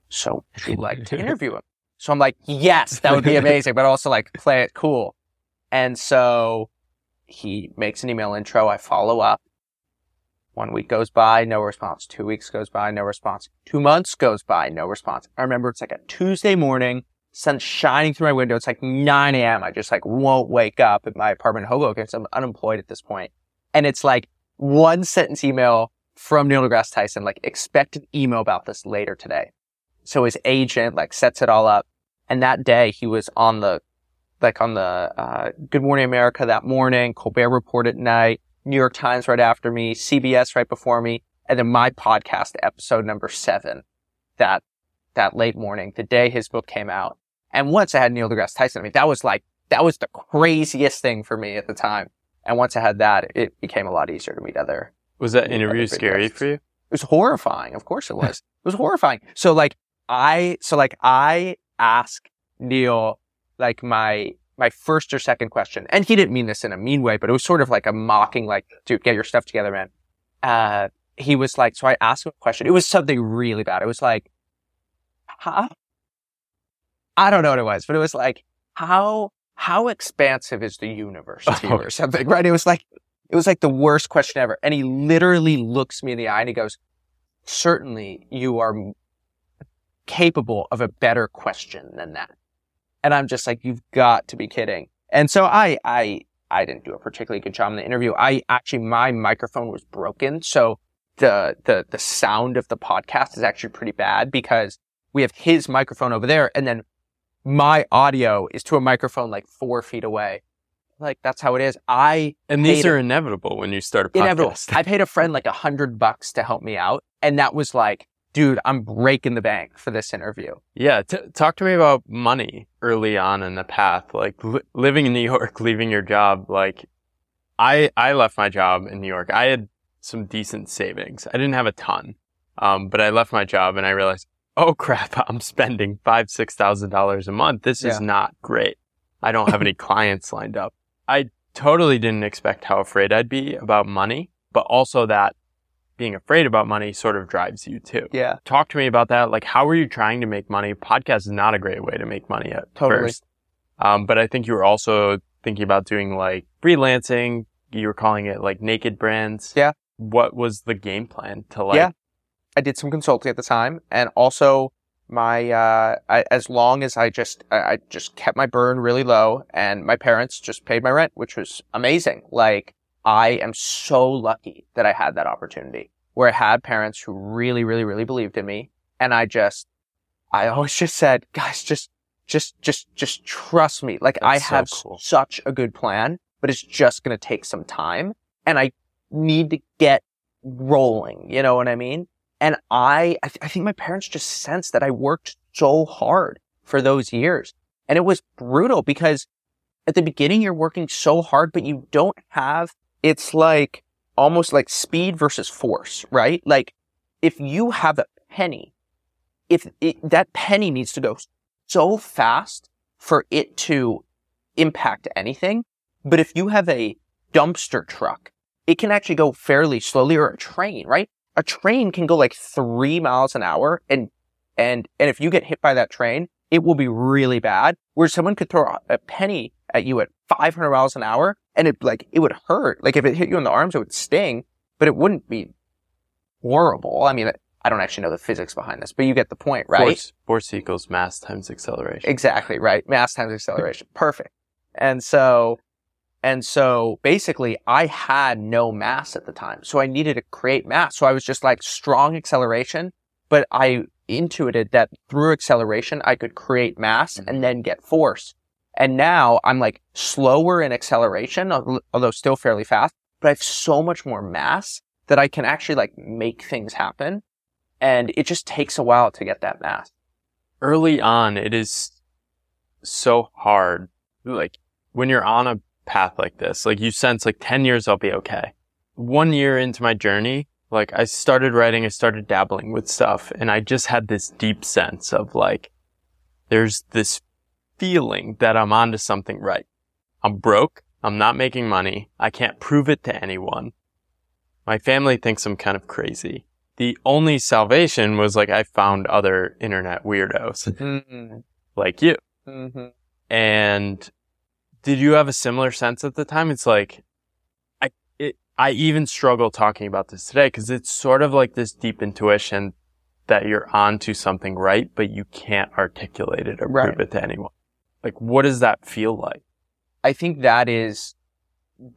So would you like to (laughs) interview him? So I'm like, yes, that would be (laughs) amazing, but also like play it cool. And so he makes an email intro. I follow up. One week goes by, no response. Two weeks goes by, no response. Two months goes by, no response. I remember it's like a Tuesday morning, sun shining through my window. It's like 9 a.m. I just like won't wake up at my apartment in Hoboken. So I'm unemployed at this point. And it's like one sentence email from Neil deGrasse Tyson, like expect an email about this later today. So his agent like sets it all up. And that day he was on the, like on the, uh, Good Morning America that morning, Colbert Report at night, New York Times right after me, CBS right before me, and then my podcast episode number seven that, that late morning, the day his book came out. And once I had Neil deGrasse Tyson, I mean, that was like, that was the craziest thing for me at the time. And once I had that, it became a lot easier to meet other, Was that interview scary for you? it was horrifying. Of course it was. (laughs) it was horrifying. So like I, so like I asked Neil like my, my first or second question, and he didn't mean this in a mean way, but it was sort of like a mocking, like, dude, get your stuff together, man. Uh, he was like, so I asked him a question. It was something really bad. It was like, huh? I don't know what it was, but it was like, how, how expansive is the universe (laughs) to you or something, right? It was like, it was like the worst question ever. And he literally looks me in the eye and he goes, certainly you are capable of a better question than that. And I'm just like, you've got to be kidding. And so I, I, I didn't do a particularly good job in the interview. I actually, my microphone was broken. So the, the, the sound of the podcast is actually pretty bad because we have his microphone over there and then my audio is to a microphone like four feet away. Like that's how it is. I And these are inevitable when you start a podcast. inevitable. I paid a friend like a hundred bucks to help me out. And that was like, dude, I'm breaking the bank for this interview. Yeah, t- talk to me about money early on in the path. Like li- living in New York, leaving your job. Like, I I left my job in New York. I had some decent savings. I didn't have a ton, um, but I left my job and I realized, oh crap, (laughs) I'm spending five six thousand dollars a month. This Yeah. is not great. I don't have any (laughs) clients lined up. I totally didn't expect how afraid I'd be about money, but also that being afraid about money sort of drives you too Yeah. talk to me about that. Like, how were you trying to make money? Podcast is not a great way to make money at Totally. first. Um, but I think you were also thinking about doing like freelancing. You were calling it like naked brands. Yeah. What was the game plan to like? Yeah. I did some consulting at the time and also my uh, I, as long as I just I, I just kept my burn really low, and my parents just paid my rent, which was amazing. Like I am so lucky that I had that opportunity where I had parents who really, really, really believed in me, and I just I always just said, guys, just just just just trust me. Like That's I so have cool. such a good plan, but it's just going to take some time, and I need to get rolling. You know what I mean? And I, I, th- I think my parents just sensed that I worked so hard for those years. And it was brutal because at the beginning you're working so hard, but you don't have, it's like almost like speed versus force, right? Like if you have a penny, if it, that penny needs to go so fast for it to impact anything. But if you have a dumpster truck, it can actually go fairly slowly or a train, right? A train can go like three miles an hour and, and, and if you get hit by that train, it will be really bad. Where someone could throw a penny at you at 500 miles an hour and it like, it would hurt. Like if it hit you in the arms, it would sting, but it wouldn't be horrible. I mean, I don't actually know the physics behind this, but you get the point, right? Force, force equals mass times acceleration. Exactly, right. Mass times acceleration. Perfect. And so, and so basically I had no mass at the time. So I needed to create mass. So I was just like strong acceleration, but I intuited that through acceleration, I could create mass mm-hmm. and then get force. And now I'm like slower in acceleration, although still fairly fast, but I have so much more mass that I can actually like make things happen. And it just takes a while to get that mass. early on, it is so hard. Like when you're on a path like this, like you sense like 10 years I'll be okay. One year into my journey, like I started writing, I started dabbling with stuff and I just had this deep sense of like, there's this feeling that I'm onto something right. I'm broke. I'm not making money. I can't prove it to anyone. My family thinks I'm kind of crazy. The only salvation was like I found other internet weirdos Mm-hmm. like you. Mm-hmm. And did you have a similar sense at the time? It's like, I, it, I even struggle talking about this today because it's sort of like this deep intuition that you're onto something right, but you can't articulate it or Right. prove it to anyone. Like, what does that feel like? I think that is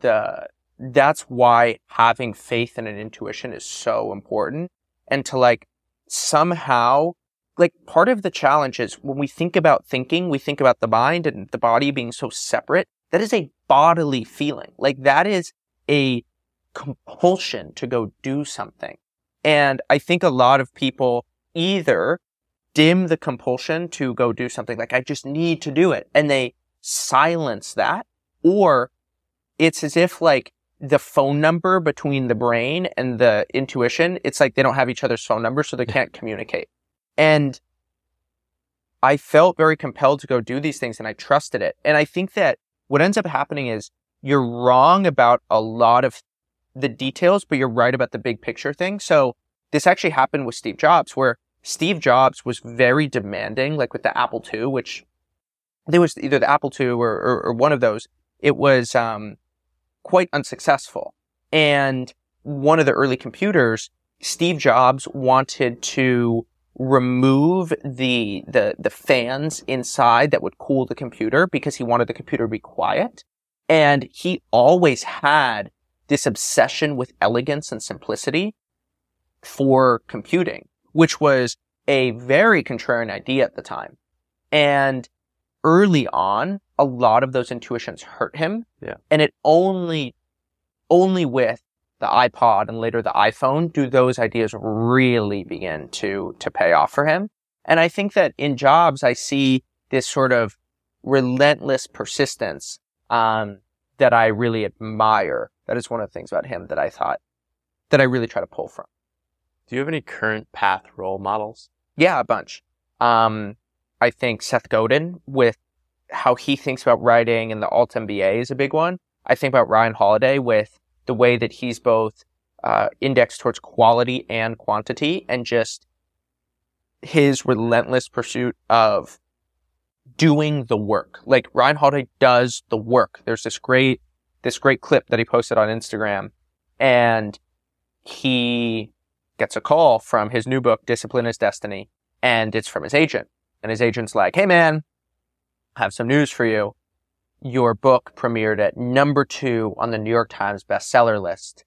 the that's why having faith in an intuition is so important and to like somehow like part of the challenge is when we think about thinking we think about the mind and the body being so separate that is a bodily feeling. Like that is a compulsion to go do something. And i think a lot of people either dim the compulsion to go do something like i just need to do it and they silence that or it's as if like the phone number between the brain and the intuition, it's like they don't have each other's phone number, so they can't communicate. And I felt very compelled to go do these things and I trusted it. And I think that what ends up happening is you're wrong about a lot of the details, but you're right about the big picture thing. So this actually happened with Steve Jobs, where Steve Jobs was very demanding, like with the Apple II, which there was either the Apple II or, or, or one of those. It was um, quite unsuccessful. And one of the early computers, Steve Jobs wanted to remove the, the, the fans inside that would cool the computer because he wanted the computer to be quiet. And he always had this obsession with elegance and simplicity for computing, which was a very contrarian idea at the time. And early on, a lot of those intuitions hurt him. Yeah. And it only, only with the iPod and later the iPhone do those ideas really begin to, to pay off for him. And I think that in Jobs, I see this sort of relentless persistence, um, that I really admire. That is one of the things about him that I thought that I really try to pull from. Do you have any current path role models? Yeah, a bunch. Um, I think Seth Godin with how he thinks about writing and the alt MBA is a big one. I think about Ryan Holiday with the way that he's both uh, indexed towards quality and quantity and just his relentless pursuit of doing the work. Like Ryan Holiday does the work. There's this great, this great clip that he posted on Instagram and he gets a call from his new book, Discipline is Destiny. and it's from his agent. And his agent's like, Hey man, I have some news for you. Your book premiered at number two on the New York Times bestseller list.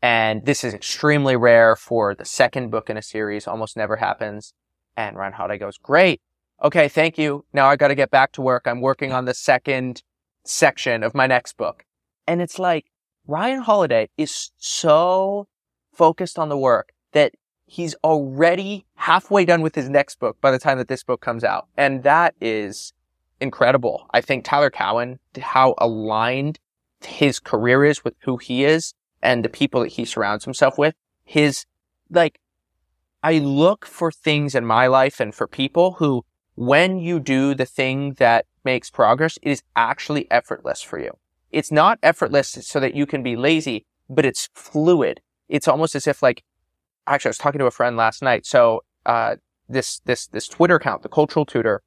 And this is extremely rare for the second book in a series, almost never happens. And Ryan Holiday goes, great. Okay. Thank you. Now I got to get back to work. I'm working on the second section of my next book. And it's like Ryan Holiday is so focused on the work that he's already halfway done with his next book by the time that this book comes out. And that is incredible. I think Tyler Cowen, how aligned his career is with who he is and the people that he surrounds himself with. His, like, I look for things in my life and for people who, when you do the thing that makes progress, it is actually effortless for you. It's not effortless so that you can be lazy, but it's fluid. It's almost as if like, actually, I was talking to a friend last night. So, uh, this, this, this Twitter account, the cultural tutor,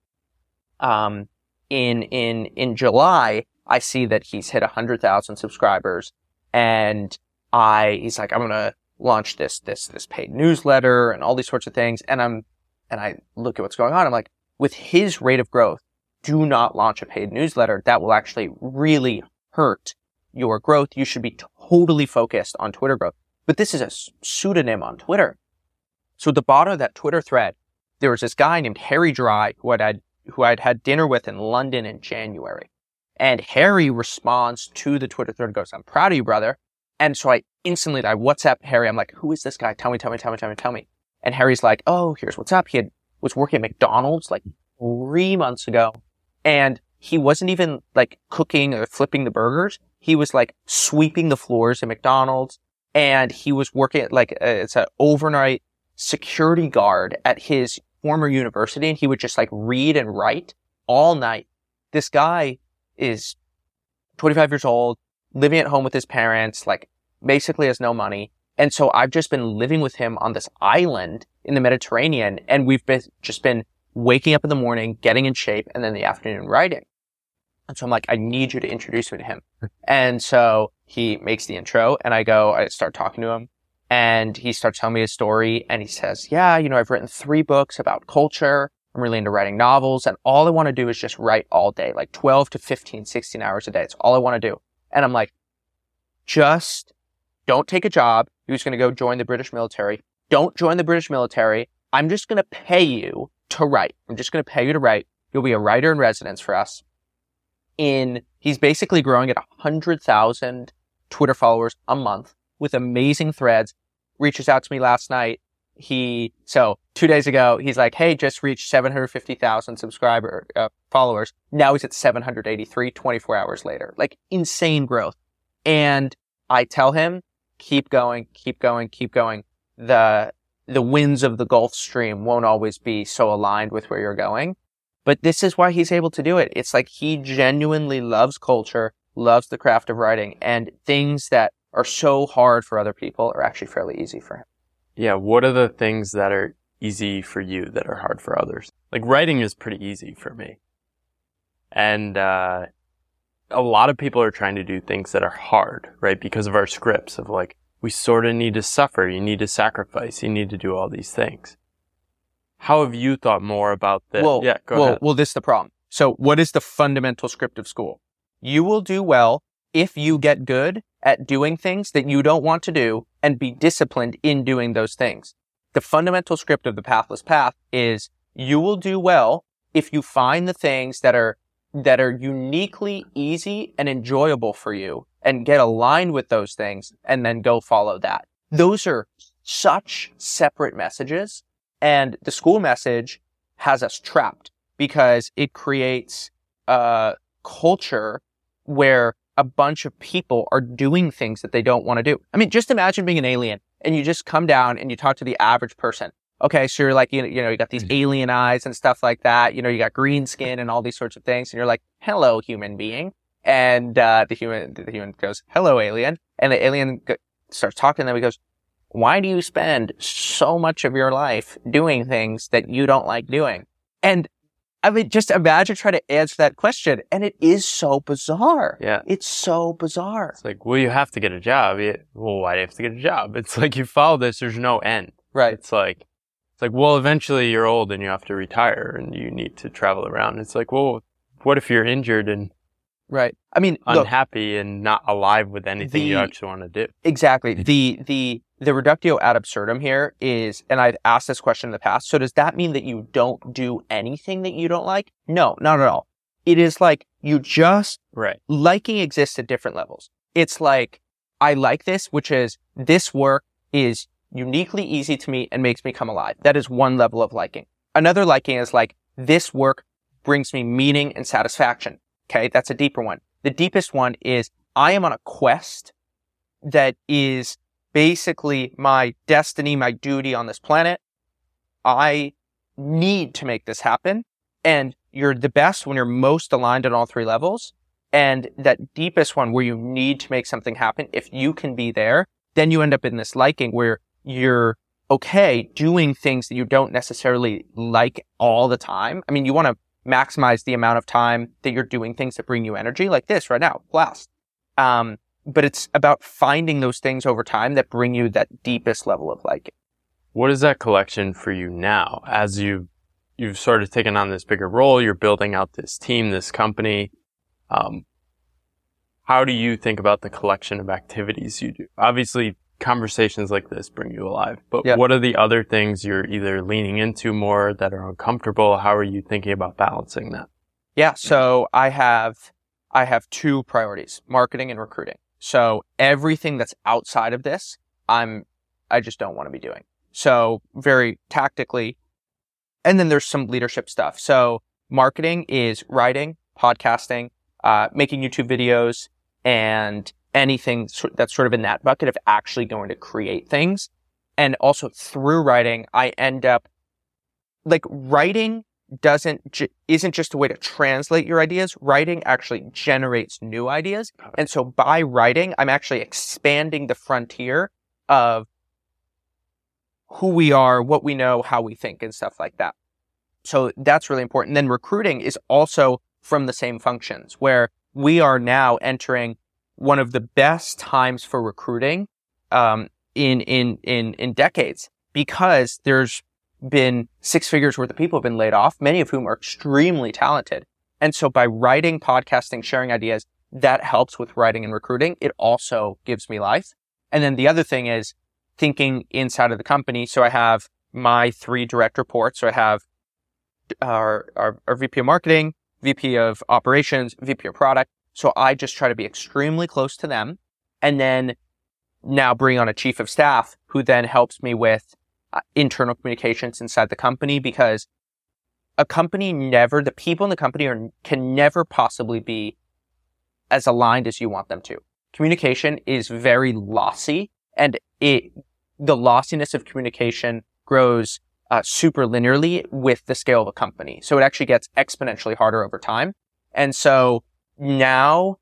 um, in, in, in July, I see that he's hit a hundred thousand subscribers and I, he's like, I'm going to launch this, this, this paid newsletter and all these sorts of things. And I'm, and I look at what's going on. I'm like, with his rate of growth, do not launch a paid newsletter. That will actually really hurt your growth. You should be totally focused on Twitter growth. But this is a pseudonym on Twitter. So at the bottom of that Twitter thread, there was this guy named Harry Dry who I'd, who I'd had dinner with in London in January. And Harry responds to the Twitter thread, goes, I'm proud of you, brother. And so I instantly, I WhatsApp Harry. I'm like, who is this guy? Tell me, tell me, tell me, tell me, tell me. And Harry's like, oh, here's what's up. He had, was working at McDonald's like three months ago and he wasn't even like cooking or flipping the burgers. He was like sweeping the floors at McDonald's and he was working at like, uh, it's an overnight security guard at his former university and he would just like read and write all night. This guy is 25 years old, living at home with his parents, like basically has no money. And so I've just been living with him on this island in the Mediterranean and we've been, just been waking up in the morning, getting in shape, and then the afternoon writing. And so I'm like, I need you to introduce me to him. (laughs) and so he makes the intro and I go, I start talking to him and he starts telling me his story and he says, yeah, you know, I've written three books about culture. I'm really into writing novels and all I want to do is just write all day, like 12 to 15, 16 hours a day. It's all I want to do. And I'm like, just don't take a job. Was going to go join the British military. Don't join the British military. I'm just going to pay you to write. I'm just going to pay you to write. You'll be a writer in residence for us. In, he's basically growing at 100,000 Twitter followers a month with amazing threads. Reaches out to me last night. He, so two days ago, he's like, Hey, just reached 750,000 subscriber, uh, followers. Now he's at 783 24 hours later. Like insane growth. And I tell him, keep going, keep going, keep going. The, the winds of the Gulf Stream won't always be so aligned with where you're going. But this is why he's able to do it. It's like he genuinely loves culture, loves the craft of writing, and things that are so hard for other people are actually fairly easy for him. Yeah. What are the things that are easy for you that are hard for others? Like writing is pretty easy for me. And, uh, a lot of people are trying to do things that are hard, right? Because of our scripts of like, we sort of need to suffer. You need to sacrifice. You need to do all these things. How have you thought more about this? Well, yeah, go well, ahead. well, this is the problem. So what is the fundamental script of school? You will do well if you get good at doing things that you don't want to do and be disciplined in doing those things. The fundamental script of the pathless path is you will do well if you find the things that are that are uniquely easy and enjoyable for you and get aligned with those things and then go follow that. Those are such separate messages and the school message has us trapped because it creates a culture where a bunch of people are doing things that they don't want to do. I mean, just imagine being an alien and you just come down and you talk to the average person okay, so you're like, you know, you know, you got these mm-hmm. alien eyes and stuff like that. You know, you got green skin and all these sorts of things. And you're like, hello, human being. And, uh, the human, the human goes, hello, alien. And the alien go- starts talking to them. He goes, why do you spend so much of your life doing things that you don't like doing? And I mean, just imagine trying to answer that question. And it is so bizarre. Yeah. It's so bizarre. It's like, well, you have to get a job. Yeah. Well, why do you have to get a job? (laughs) It's like you follow this, there's no end. Right. It's like, It's like, well, eventually you're old and you have to retire and you need to travel around. It's like, well, what if you're injured and Right. I mean, look, unhappy and not alive with anything you actually want to do? exactly. The the the reductio ad absurdum here is, and I've asked this question in the past. So does that mean that you don't do anything that you don't like? No, not at all. It is like you just Right. liking exists at different levels. It's like I like this, which is this work is uniquely easy to me and makes me come alive. That is one level of liking. Another liking is like this work brings me meaning and satisfaction. Okay. That's a deeper one. The deepest one is I am on a quest that is basically my destiny, my duty on this planet. I need to make this happen. And you're the best when you're most aligned on all three levels. And that deepest one where you need to make something happen, if you can be there, then you end up in this liking where you're okay doing things that you don't necessarily like all the time. I mean, you want to maximize the amount of time that you're doing things that bring you energy like this right now, blast. Um, but it's about finding those things over time that bring you that deepest level of liking. What is that collection for you now as you you've sort of taken on this bigger role, you're building out this team, this company. Um, how do you think about the collection of activities you do? Obviously, conversations like this bring you alive, but Yeah. what are the other things you're either leaning into more that are uncomfortable? How are you thinking about balancing that? Yeah. So I have, I have two priorities, marketing and recruiting. So everything that's outside of this, I'm, I just don't want to be doing. So very tactically. And then there's some leadership stuff. So marketing is writing, podcasting, uh, making YouTube videos and anything that's sort of in that bucket of actually going to create things. And also through writing, I end up like writing doesn't ju- isn't just a way to translate your ideas. Writing actually generates new ideas, and so by writing, I'm actually expanding the frontier of who we are, what we know, how we think, and stuff like that. So that's really important. Then recruiting is also from the same functions, where we are now entering one of the best times for recruiting um, in in in in decades because there's been six figures worth of people have been laid off, many of whom are extremely talented. And so by writing, podcasting, sharing ideas, that helps with writing and recruiting. It also gives me life. And then the other thing is thinking inside of the company. So I have my three direct reports. So I have our, our, our VP of marketing, VP of operations, VP of product. So I just try to be extremely close to them and then now bring on a chief of staff who then helps me with internal communications inside the company because a company never, the people in the company are, can never possibly be as aligned as you want them to. Communication is very lossy and it, the lossiness of communication grows uh, super linearly with the scale of a company. So it actually gets exponentially harder over time. And so now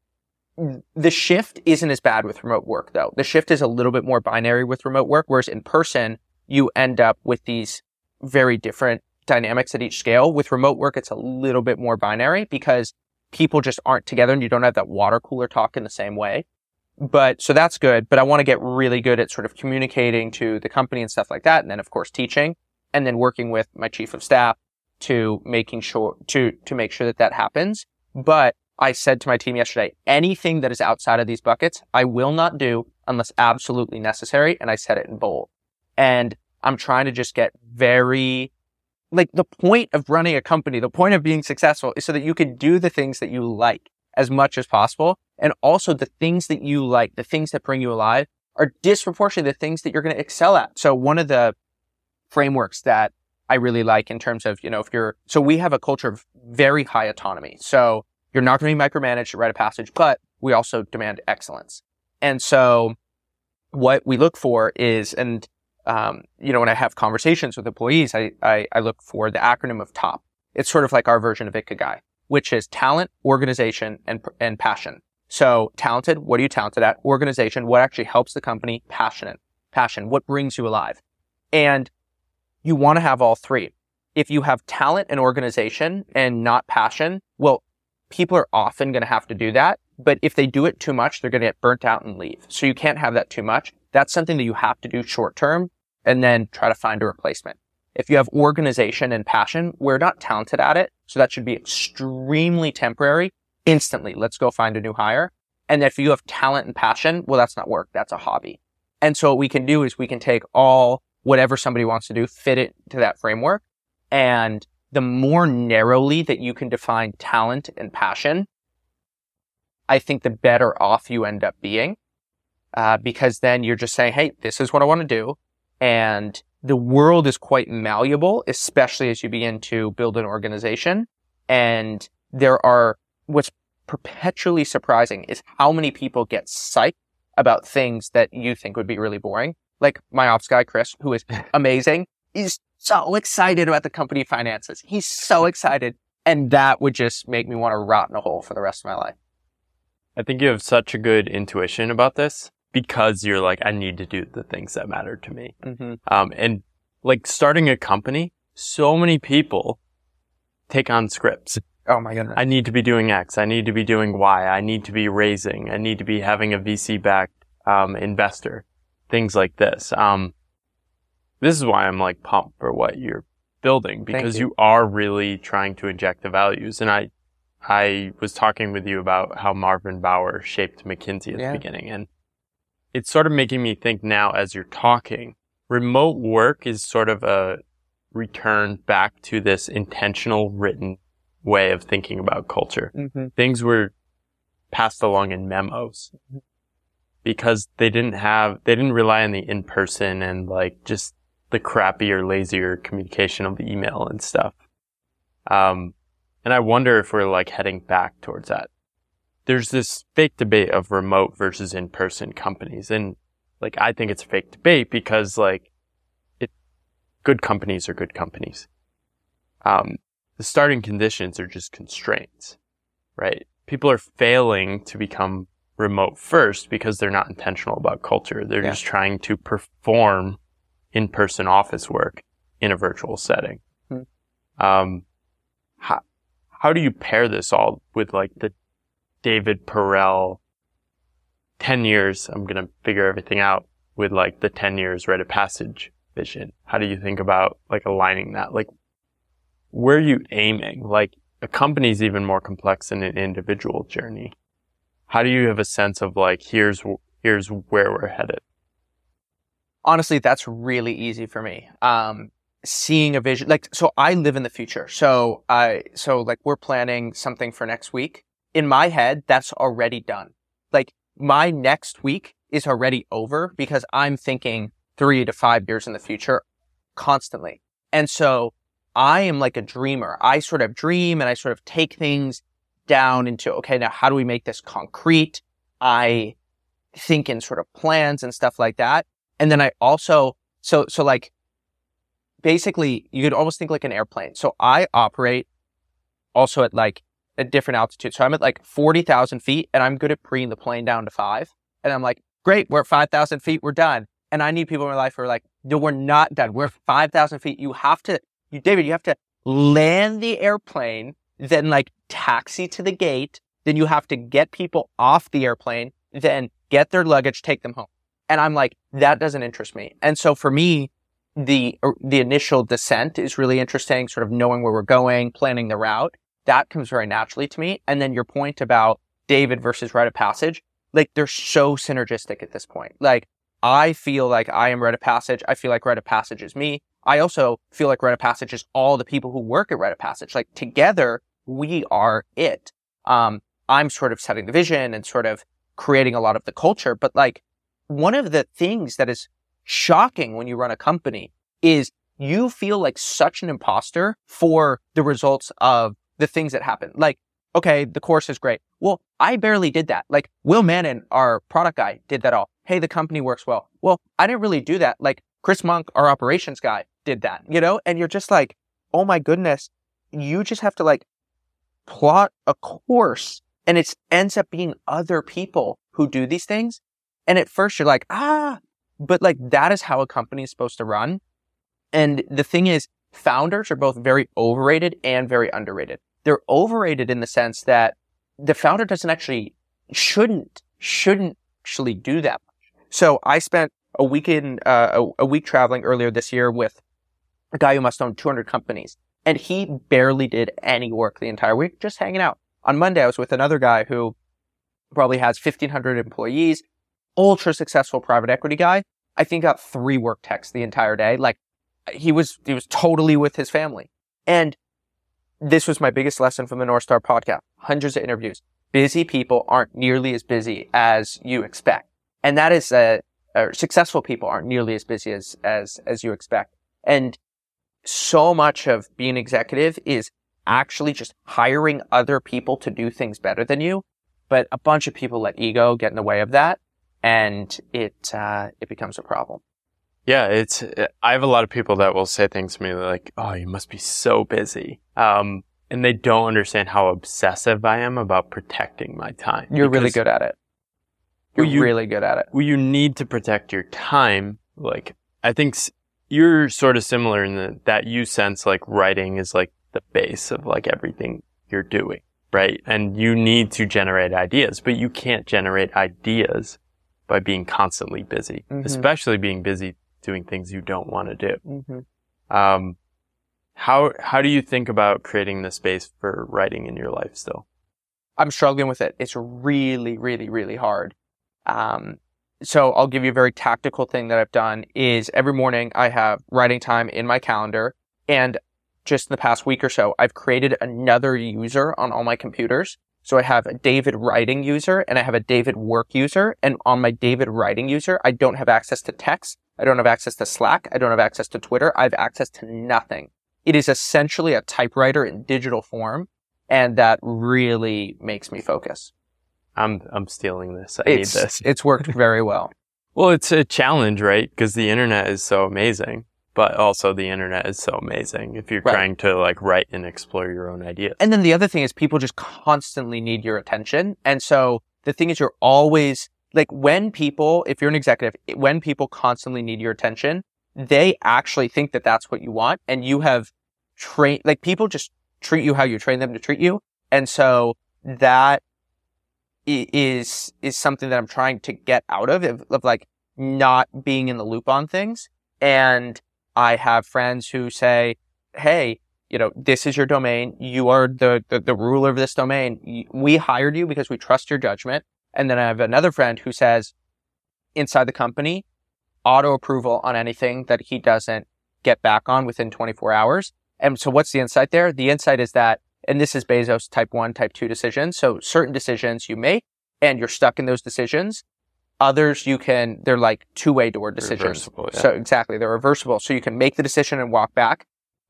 the shift isn't as bad with remote work though. The shift is a little bit more binary with remote work, whereas in person, you end up with these very different dynamics at each scale. With remote work, it's a little bit more binary because people just aren't together and you don't have that water cooler talk in the same way. But so that's good. But I want to get really good at sort of communicating to the company and stuff like that. And then of course teaching and then working with my chief of staff to making sure to, to make sure that that happens. But I said to my team yesterday, anything that is outside of these buckets, I will not do unless absolutely necessary. And I said it in bold. And I'm trying to just get very, like the point of running a company, the point of being successful is so that you can do the things that you like as much as possible. And also the things that you like, the things that bring you alive are disproportionately the things that you're going to excel at. So one of the frameworks that I really like in terms of, you know, if you're, so we have a culture of very high autonomy. So you're not going to be micromanaged at Write of Passage, but we also demand excellence. And so what we look for is, and, um, you know, when I have conversations with employees, I, I, I look for the acronym of TOP. It's sort of like our version of Ikigai, which is talent, organization, and, and passion. So talented, what are you talented at? Organization, what actually helps the company? Passionate, passion, what brings you alive? And you want to have all three. If you have talent and organization and not passion, well, people are often going to have to do that. But if they do it too much, they're going to get burnt out and leave. So you can't have that too much. That's something that you have to do short term and then try to find a replacement. If you have organization and passion, we're not talented at it. So that should be extremely temporary. Instantly, let's go find a new hire. And if you have talent and passion, well, that's not work. That's a hobby. And so what we can do is we can take all whatever somebody wants to do, fit it to that framework. And the more narrowly that you can define talent and passion, I think the better off you end up being. Uh, because then you're just saying, Hey, this is what I want to do. And the world is quite malleable, especially as you begin to build an organization. And there are what's perpetually surprising is how many people get psyched about things that you think would be really boring. Like my ops guy, Chris, who is (laughs) amazing. He's so excited about the company finances. He's so excited. And that would just make me want to rot in a hole for the rest of my life. I think you have such a good intuition about this because you're like, I need to do the things that matter to me. Mm-hmm. Um, and like starting a company, so many people take on scripts. Oh my goodness. I need to be doing X. I need to be doing Y. I need to be raising. I need to be having a VC backed um, investor. Things like this. Um, this is why I'm like pumped for what you're building because you. you are really trying to inject the values. And I, I was talking with you about how Marvin Bower shaped McKinsey at Yeah. the beginning, and it's sort of making me think now as you're talking. Remote work is sort of a return back to this intentional written way of thinking about culture. mm-hmm. Things were passed along in memos because they didn't have, they didn't rely on the in person and like just the crappier, lazier communication of the email and stuff. Um, and I wonder if we're like heading back towards that. There's this fake debate of remote versus in-person companies. And like, I think it's a fake debate because like it, good companies are good companies. Um, the starting conditions are just constraints, right? People are failing to become remote first because they're not intentional about culture. They're Yeah. just trying to perform in-person office work in a virtual setting. Hmm. Um, how, how do you pair this all with like the David Perell 10 years? I'm going to figure everything out with like the 10 years Write of Passage vision. How do you think about like aligning that? Like, where are you aiming? Like, a company is even more complex than an individual journey. How do you have a sense of like, here's, here's where we're headed? honestly, that's really easy for me. Um, seeing a vision, like, so I live in the future. So I, so like we're planning something for next week. In my head, that's already done. Like my next week is already over because I'm thinking three to five years in the future constantly. And so I am like a dreamer. I sort of dream and I sort of take things down into, okay, now how do we make this concrete? I think in sort of plans and stuff like that. And then I also, so, so like, basically, you could almost think like an airplane. So I operate also at like a different altitudes. So I'm at like 40,000 feet and I'm good at bringing the plane down to five. And I'm like, great, we're at 5,000 feet, we're done. And I need people in my life who are like, no, we're not done. We're 5,000 feet. You have to, you, David, you have to land the airplane, then like taxi to the gate. Then you have to get people off the airplane, then get their luggage, take them home. And I'm like, that doesn't interest me. And so for me, the, the initial descent is really interesting, sort of knowing where we're going, planning the route. That comes very naturally to me. And then your point about David versus Write of Passage, like they're so synergistic at this point. Like I feel like I am Write of Passage. I feel like Write of Passage is me. I also feel like Write of Passage is all the people who work at Write of Passage. Like together, we are it. Um, I'm sort of setting the vision and sort of creating a lot of the culture, but like one of the things that is shocking when you run a company is you feel like such an imposter for the results of the things that happen. Like, okay, the course is great. Well, I barely did that. Like Will Mannon, our product guy, did that all. Hey, the company works well. Well, I didn't really do that. Like Chris Monk, our operations guy, did that, you know? And you're just like, oh my goodness, you just have to like plot a course and it ends up being other people who do these things. And at first you're like, ah, but like that is how a company is supposed to run. And the thing is, founders are both very overrated and very underrated. They're overrated in the sense that the founder doesn't actually, shouldn't, shouldn't actually do that much. So I spent a weekend, uh, a, a week traveling earlier this year with a guy who must own 200 companies. And he barely did any work the entire week, just hanging out. On Monday, I was with another guy who probably has 1500 employees, ultra successful private equity guy. I think got three work texts the entire day. Like he was, he was totally with his family. And this was my biggest lesson from the North Star podcast. Hundreds of interviews. Busy people aren't nearly as busy as you expect. And that is a, successful people aren't nearly as busy as, as, as you expect. And so much of being executive is actually just hiring other people to do things better than you. But a bunch of people let ego get in the way of that and it, uh, it becomes a problem. Yeah, it's. I have a lot of people that will say things to me like, "Oh, you must be so busy," um, and they don't understand how obsessive I am about protecting my time. You're really good at it. You're Well, you- really good at it. Well, you need to protect your time. Like, I think s- you're sort of similar in the, that you sense like writing is like the base of like everything you're doing, right? And you need to generate ideas, but you can't generate ideas by being constantly busy, Mhm. especially being busy doing things you don't want to do. Mm-hmm. Um, how how do you think about creating the space for writing in your life still? I'm struggling with it. It's really, really, really hard. Um, so I'll give you a very tactical thing that I've done is every morning I have writing time in my calendar and just in the past week or so, I've created another user on all my computers. So I have a David writing user and I have a David work user. And on my David writing user, I don't have access to text. I don't have access to Slack. I don't have access to Twitter. I have access to nothing. It is essentially a typewriter in digital form. And that really makes me focus. I'm I'm stealing this. I It's, need this. (laughs) it's worked very well. Well, it's a challenge, right? Because the internet is so amazing, but also the internet is so amazing if you're Right. trying to like write and explore your own ideas. And then the other thing is people just constantly need your attention. And so the thing is you're always like when people, if you're an executive, when people constantly need your attention, they actually think that that's what you want. And you have trained, like people just treat you how you train them to treat you. And so that is, is, something that I'm trying to get out of, of, of like not being in the loop on things. And I have friends who say, Hey, you know, this is your domain. You are the, the, the ruler of this domain. We hired you because we trust your judgment. And then I have another friend who says inside the company, auto approval on anything that he doesn't get back on within 24 hours. And so what's the insight there? The insight is that, and this is Bezos type one, type two decisions. So certain decisions you make and you're stuck in those decisions. Others you can, they're like two-way door decisions. Yeah. So exactly, they're reversible. So you can make the decision and walk back.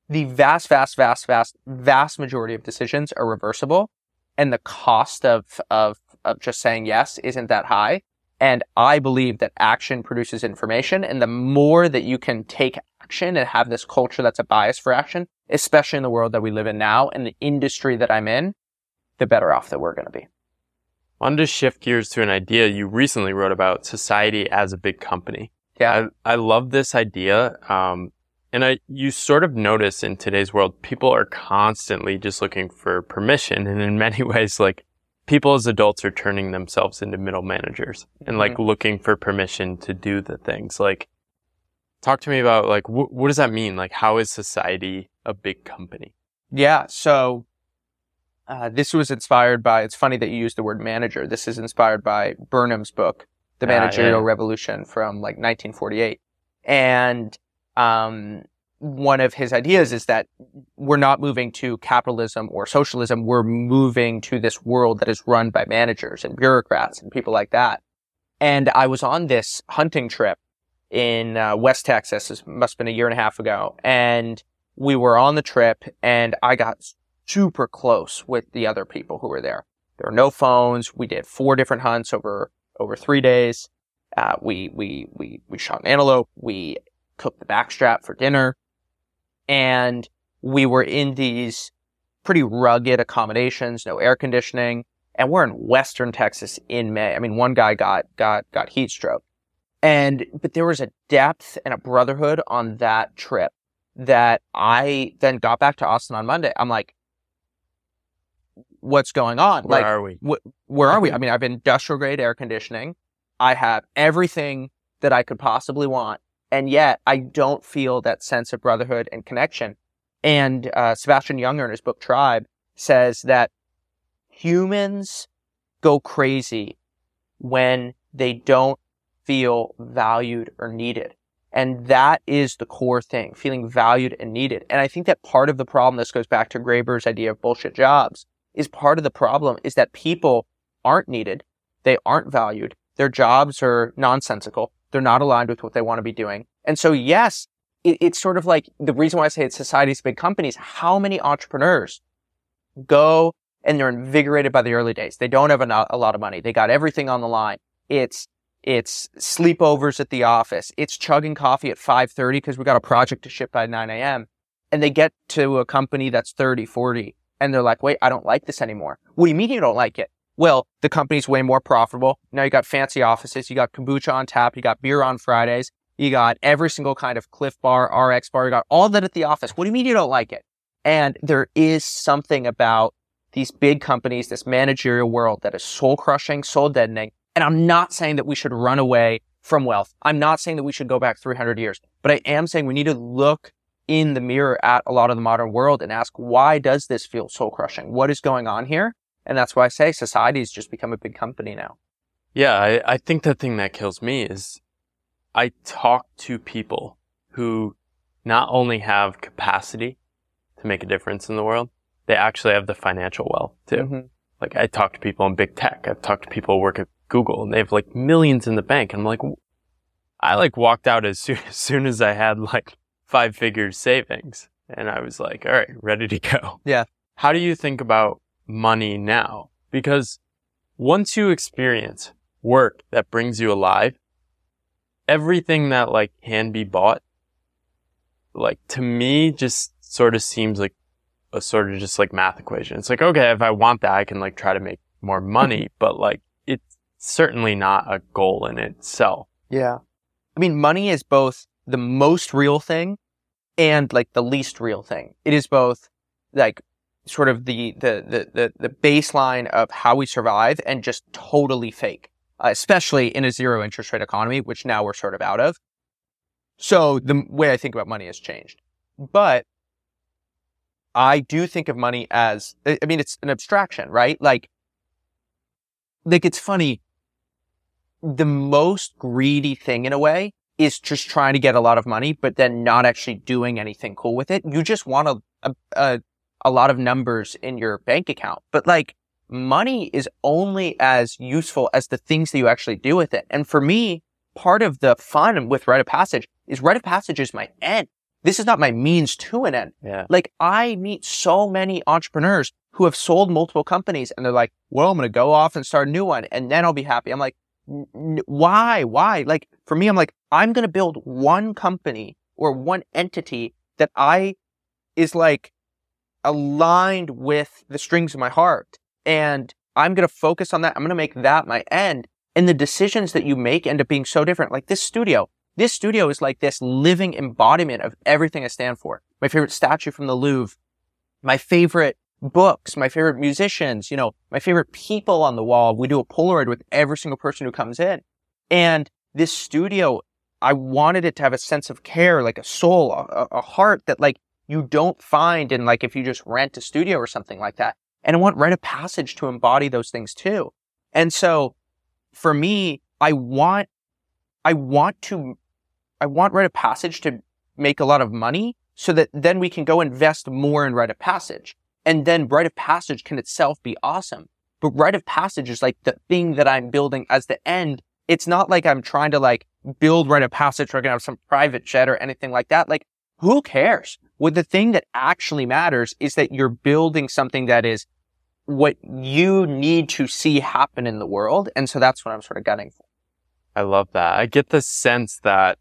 The vast, vast, vast, vast, vast majority of decisions are reversible. And the cost of, of, of just saying yes isn't that high. And I believe that action produces information. And the more that you can take action and have this culture that's a bias for action, especially in the world that we live in now and the industry that I'm in, the better off that we're going to be. wanted to shift gears to an idea you recently wrote about society as a big company. Yeah. I, I love this idea. Um, and I, you sort of notice in today's world, people are constantly just looking for permission. And in many (laughs) ways, like people as adults are turning themselves into middle managers and like looking for permission to do the things. Like, talk to me about like, wh- what does that mean? Like, how is society a big company? Yeah. So uh, this was inspired by. It's funny that you used the word manager. This is inspired by Burnham's book, The Ah, yeah. Managerial Revolution, from like 1948. And um, one of his ideas is that we're not moving to capitalism or socialism. We're moving to this world that is run by managers and bureaucrats and people like that. And I was on this hunting trip in uh, West Texas. This must have been a year and a half ago. And we were on the trip and I got super close with the other people who were there. There were no phones. We did four different hunts over, over three days. Uh, we, we, we, we shot an antelope. We cooked the backstrap for dinner and we were in these pretty rugged accommodations, no air conditioning. And we're in Western Texas in May. I mean, one guy got, got, got heat stroke. And, but there was a depth and a brotherhood on that trip that I then got back to Austin on Monday. I'm like, what's going on? Where like, are we? where are we? I mean, I have industrial grade air conditioning. I have everything that I could possibly want. And yet I don't feel that sense of brotherhood and connection. And uh, Sebastian Junger in his book Tribe says that humans go crazy when they don't feel valued or needed. And that is the core thing, feeling valued and needed. And I think that part of the problem, this goes back to Graeber's idea of bullshit jobs, is part of the problem is that people aren't needed. They aren't valued. Their jobs are nonsensical. They're not aligned with what they want to be doing. And so, yes, it, it's sort of like the reason why I say it's society's big companies. How many entrepreneurs go and they're invigorated by the early days? They don't have a, a lot of money. They got everything on the line. It's it's sleepovers at the office. It's chugging coffee at 5:30 because we got a project to ship by 9 a.m. And they get to a company that's 30, 40, and they're like, "Wait, I don't like this anymore." What do you mean you don't like it? Well, the company's way more profitable. Now you got fancy offices. You got kombucha on tap. You got beer on Fridays. You got every single kind of Clif Bar, RX bar. You got all that at the office. What do you mean you don't like it? And there is something about these big companies, this managerial world that is soul crushing, soul deadening, and I'm not saying that we should run away from wealth. I'm not saying that we should go back 300 years, but I am saying we need to look in the mirror at a lot of the modern world and ask, why does this feel soul crushing? What is going on here? And that's why I say society has just become a big company now. Yeah, I, I think the thing that kills me is I talk to people who not only have capacity to make a difference in the world, they actually have the financial wealth too. Mm-hmm. Like I talk to people in big tech. I've talked to people who work at Google and they have like millions in the bank. And I'm like, I like walked out as soon, (laughs) as soon as I had like five figures savings. And I was like, all right, ready to go. Yeah. How do you think about money now? Because once you experience work that brings you alive, everything that like can be bought, like to me just sort of seems like a sort of just like math equation. It's like, okay, if I want that, I can like try to make more money, (laughs) but like it's certainly not a goal in itself. Yeah. I mean, money is both the most real thing and like the least real thing. It is both like sort of the, the, the, the, baseline of how we survive and just totally fake, uh, especially in a zero interest rate economy, which now we're sort of out of. So the way I think about money has changed, but I do think of money as, I mean, it's an abstraction, right? Like, like it's funny the most greedy thing in a way is just trying to get a lot of money, but then not actually doing anything cool with it. You just want a, a, a lot of numbers in your bank account, but like money is only as useful as the things that you actually do with it. And for me, part of the fun with Write of Passage is Write of Passage is my end. This is not my means to an end. Yeah. Like I meet so many entrepreneurs who have sold multiple companies and they're like, well, I'm going to go off and start a new one and then I'll be happy. I'm like, why? Why? Like for me, I'm like, I'm going to build one company or one entity that I is like aligned with the strings of my heart. And I'm going to focus on that. I'm going to make that my end. And the decisions that you make end up being so different. Like this studio, this studio is like this living embodiment of everything I stand for. My favorite statue from the Louvre, my favorite books, my favorite musicians, you know, my favorite people on the wall. We do a Polaroid with every single person who comes in. And this studio, I wanted it to have a sense of care, like a soul, a, a heart that like you don't find in like if you just rent a studio or something like that. And I want Write of Passage to embody those things too. And so for me, I want, I want to, I want Write of Passage to make a lot of money so that then we can go invest more in Write of Passage. And then Write of Passage can itself be awesome. But Write of Passage is like the thing that I'm building as the end. It's not like I'm trying to like build Write of Passage. Going to have some private jet or anything like that. Like who cares? What the thing that actually matters is that you're building something that is what you need to see happen in the world. And so that's what I'm sort of gunning for. I love that. I get the sense that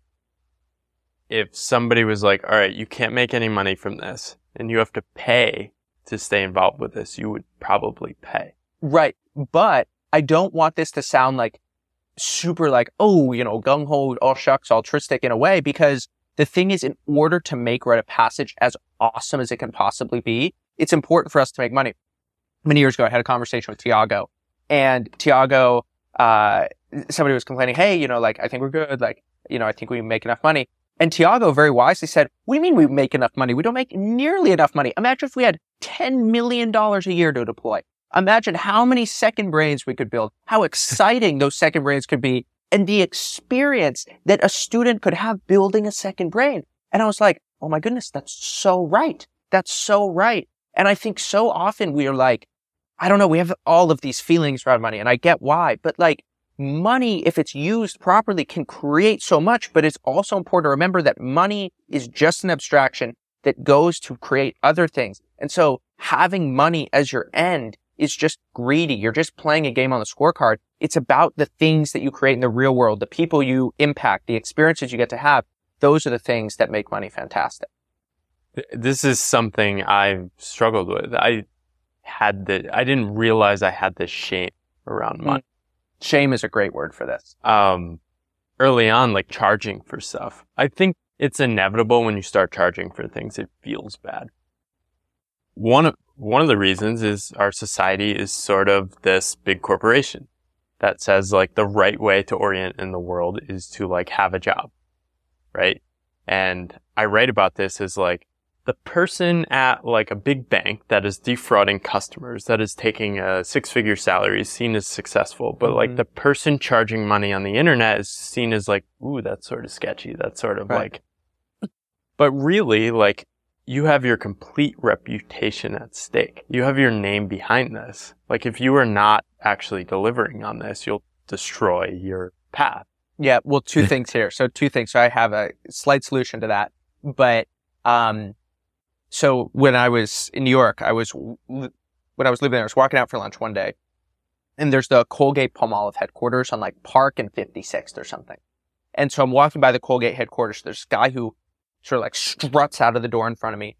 if somebody was like, all right, you can't make any money from this and you have to pay to stay involved with this, you would probably pay. Right. But I don't want this to sound like super like, oh, you know, gung ho, all shucks, altruistic in a way, because the thing is, in order to make Write of Passage as awesome as it can possibly be, it's important for us to make money. Many years ago, I had a conversation with Tiago and Tiago, uh, somebody was complaining, Hey, you know, like, I think we're good. Like, you know, I think we make enough money. And Tiago very wisely said, what do you mean we make enough money? We don't make nearly enough money. Imagine if we had $10 million a year to deploy. Imagine how many second brains we could build, how exciting those second brains could be, and the experience that a student could have building a second brain. And I was like, oh my goodness, that's so right. That's so right. And I think so often we are like, I don't know, we have all of these feelings around money and I get why, but like money, if it's used properly, can create so much, but it's also important to remember that money is just an abstraction that goes to create other things. And so having money as your end is just greedy. You're just playing a game on the scorecard. It's about the things that you create in the real world, the people you impact, the experiences you get to have. Those are the things that make money fantastic. This is something I've struggled with. I had the, I didn't realize I had this shame around money. Shame is a great word for this. Um, early on, like charging for stuff. I think it's inevitable when you start charging for things, it feels bad. One of, one of the reasons is our society is sort of this big corporation that says like the right way to orient in the world is to like have a job. Right. And I write about this as like the person at like a big bank that is defrauding customers, that is taking a six figure salary is seen as successful. But mm-hmm. like the person charging money on the internet is seen as like, ooh, that's sort of sketchy. That's sort of right. like, but really like you have your complete reputation at stake. You have your name behind this. Like if you are not actually delivering on this, you'll destroy your path. Yeah. Well, two (laughs) things here. So two things. So I have a slight solution to that, but, um, so when I was in New York, I was, when I was living there, I was walking out for lunch one day and there's the Colgate Palmolive headquarters on like Park and 56th or something. And so I'm walking by the Colgate headquarters. There's a guy who sort of like struts out of the door in front of me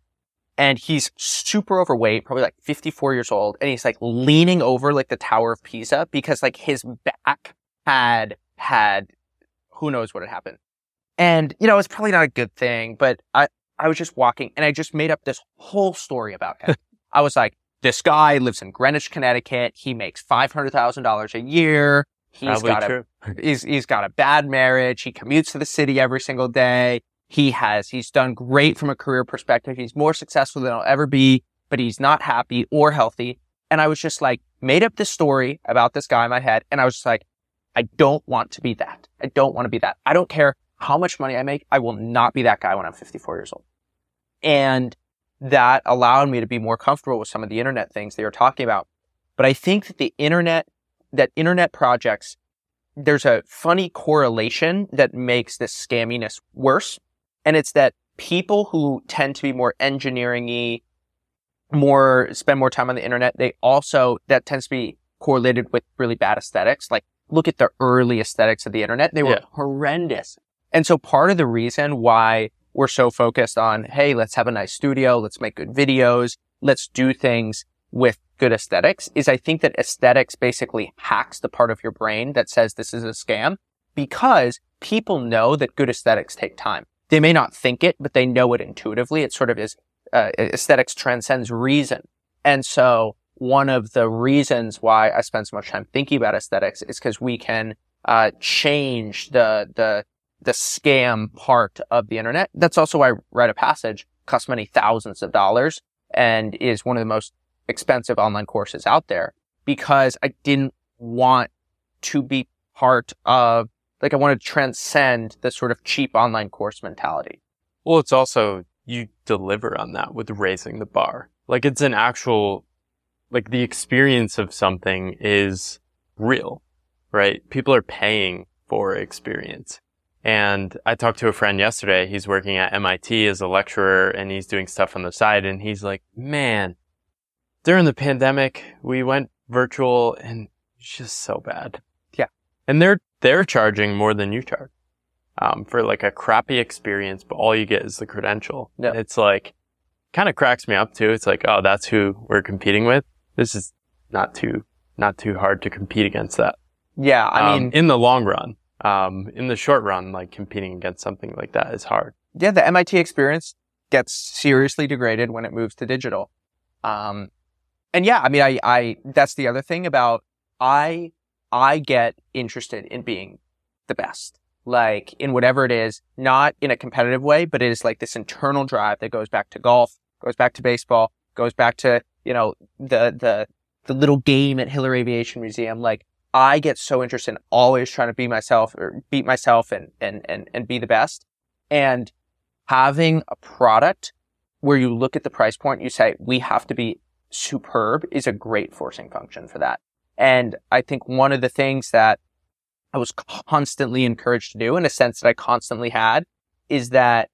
and he's super overweight, probably like 54 years old. And he's like leaning over like the Tower of Pisa because like his back had, had, who knows what had happened. And, you know, it's probably not a good thing, but I, I was just walking and I just made up this whole story about him. (laughs) I was like, this guy lives in Greenwich, Connecticut. He makes $500,000 a year. He's Probably got true. a, he's, he's got a bad marriage. He commutes to the city every single day. He has, he's done great from a career perspective. He's more successful than I'll ever be, but he's not happy or healthy. And I was just like, made up this story about this guy in my head. And I was just like, I don't want to be that. I don't want to be that. I don't care how much money I make. I will not be that guy when I'm 54 years old. And that allowed me to be more comfortable with some of the internet things they were talking about. But I think that the internet, that internet projects, there's a funny correlation that makes this scamminess worse. And it's that people who tend to be more engineering-y, more, spend more time on the internet, they also, that tends to be correlated with really bad aesthetics. Like look at the early aesthetics of the internet. They were yeah. horrendous. And so part of the reason why we're so focused on, hey, let's have a nice studio, let's make good videos, let's do things with good aesthetics is I think that aesthetics basically hacks the part of your brain that says this is a scam because people know that good aesthetics take time. They may not think it, but they know it intuitively. It sort of is, uh, aesthetics transcends reason. And so one of the reasons why I spend so much time thinking about aesthetics is because we can, uh, change the, the the scam part of the internet. That's also why I Write of Passage, costs many thousands of dollars and is one of the most expensive online courses out there because I didn't want to be part of, like I want to transcend the sort of cheap online course mentality. Well, it's also, you deliver on that with raising the bar. Like it's an actual, like the experience of something is real, right? People are paying for experience. And I talked to a friend yesterday. He's working at MIT as a lecturer and he's doing stuff on the side. And he's like, man, during the pandemic, we went virtual and it's just so bad. Yeah. And they're, they're charging more than you charge, um, for like a crappy experience, but all you get is the credential. Yeah. It's like, kind of cracks me up too. It's like, oh, that's who we're competing with. This is not too, not too hard to compete against that. Yeah. I um, mean, in the long run um, in the short run, like competing against something like that is hard. Yeah, the MIT experience gets seriously degraded when it moves to digital. Um, and yeah, I mean, I, I, that's the other thing about I, I get interested in being the best. like in whatever it is, not in a competitive way, but it is like this internal drive that goes back to golf, goes back to baseball, goes back to, you know, the, the, the little game at Hiller Aviation Museum. Like I get so interested in always trying to be myself or beat myself and, and, and, and be the best. And having a product where you look at the price point, you say, we have to be superb is a great forcing function for that. And I think one of the things that I was constantly encouraged to do in a sense that I constantly had is that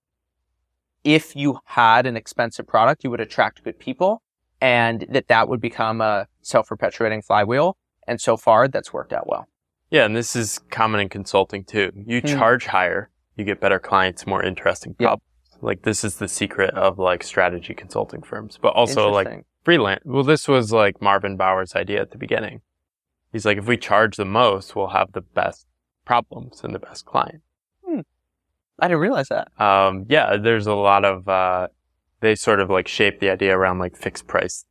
if you had an expensive product, you would attract good people and that that would become a self-perpetuating flywheel. And so far that's worked out well. Yeah. And this is common in consulting too. You hmm. charge higher, you get better clients, more interesting problems. Yep. Like this is the secret of like strategy consulting firms, but also like freelance. Well, this was like Marvin Bower's idea at the beginning. He's like, if we charge the most, we'll have the best problems and the best client. Hmm. I didn't realize that. Um, yeah, there's a lot of, uh, they sort of like shape the idea around like fixed price,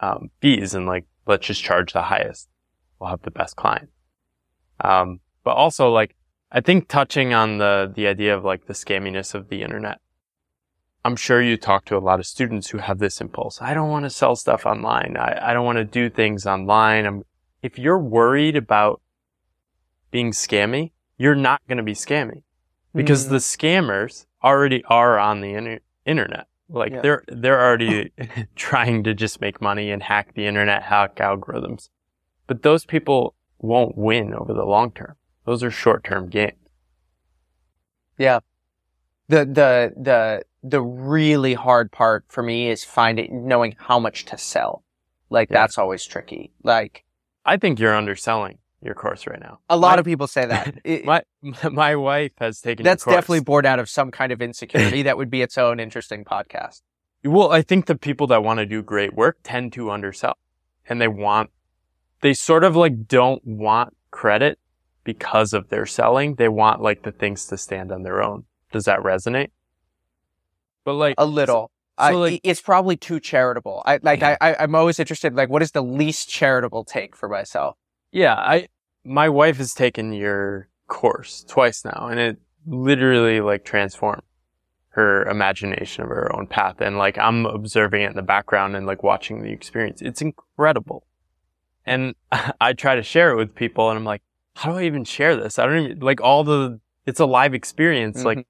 um, fees and like, let's just charge the highest. We'll have the best client. Um, but also like, I think touching on the, the idea of like the scamminess of the internet. I'm sure you talk to a lot of students who have this impulse. I don't want to sell stuff online. I, I don't want to do things online. I'm, if you're worried about being scammy, you're not going to be scammy because mm. the scammers already are on the inter- internet. Like yeah. they're, they're already (laughs) trying to just make money and hack the internet, hack algorithms. But those people won't win over the long term. Those are short term gains. Yeah. The, the, the, the really hard part for me is finding, knowing how much to sell. Like yeah. that's always tricky. Like, I think you're underselling your course right now. A lot my, of people say that. (laughs) It, my my wife has taken. That's definitely born out of some kind of insecurity. (laughs) that would be its own interesting podcast. Well, I think the people that want to do great work tend to undersell, and they want, they sort of like don't want credit because of their selling. They want like the things to stand on their own. Does that resonate? But like a little. So like, it's probably too charitable. I like yeah. I, I I'm always interested like what is the least charitable take for myself? Yeah, I my wife has taken your course twice now and it literally like transformed her imagination of her own path and like I'm observing it in the background and like watching the experience. It's incredible. And (laughs) I try to share it with people and I'm like, how do I even share this? I don't even like all the it's a live experience. Mm-hmm. Like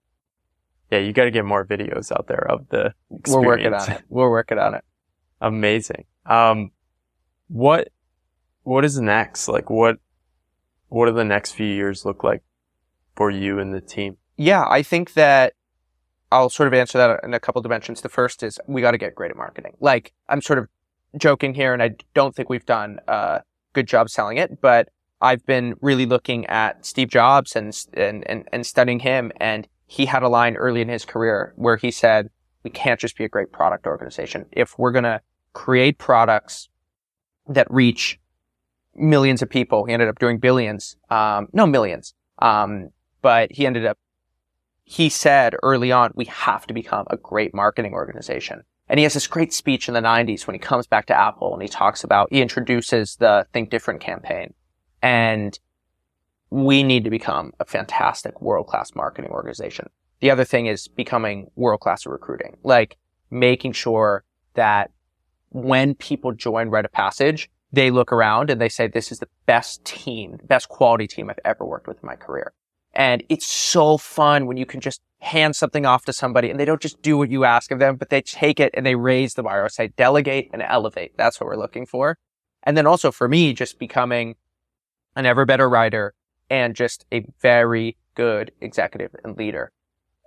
yeah, you got to get more videos out there of the experience. We're working on it. We're working on it. Amazing. Um, what, what is next? Like what, what do the next few years look like for you and the team? Yeah, I think that I'll sort of answer that in a couple dimensions. The first is we got to get great at marketing. Like I'm sort of joking here and I don't think we've done a good job selling it, but I've been really looking at Steve Jobs and, and, and, and studying him and he had a line early in his career where he said, we can't just be a great product organization. If we're going to create products that reach millions of people, he ended up doing billions, um, no millions. Um, but he ended up, he said early on, we have to become a great marketing organization. And he has this great speech in the 90s when he comes back to Apple and he talks about, he introduces the Think Different campaign. And we need to become a fantastic world-class marketing organization. The other thing is becoming world-class recruiting, like making sure that when people join Write of Passage, they look around and they say, this is the best team, best quality team I've ever worked with in my career. And it's so fun when you can just hand something off to somebody and they don't just do what you ask of them, but they take it and they raise the bar. I say delegate and elevate. That's what we're looking for. And then also for me, just becoming an ever better writer, and just a very good executive and leader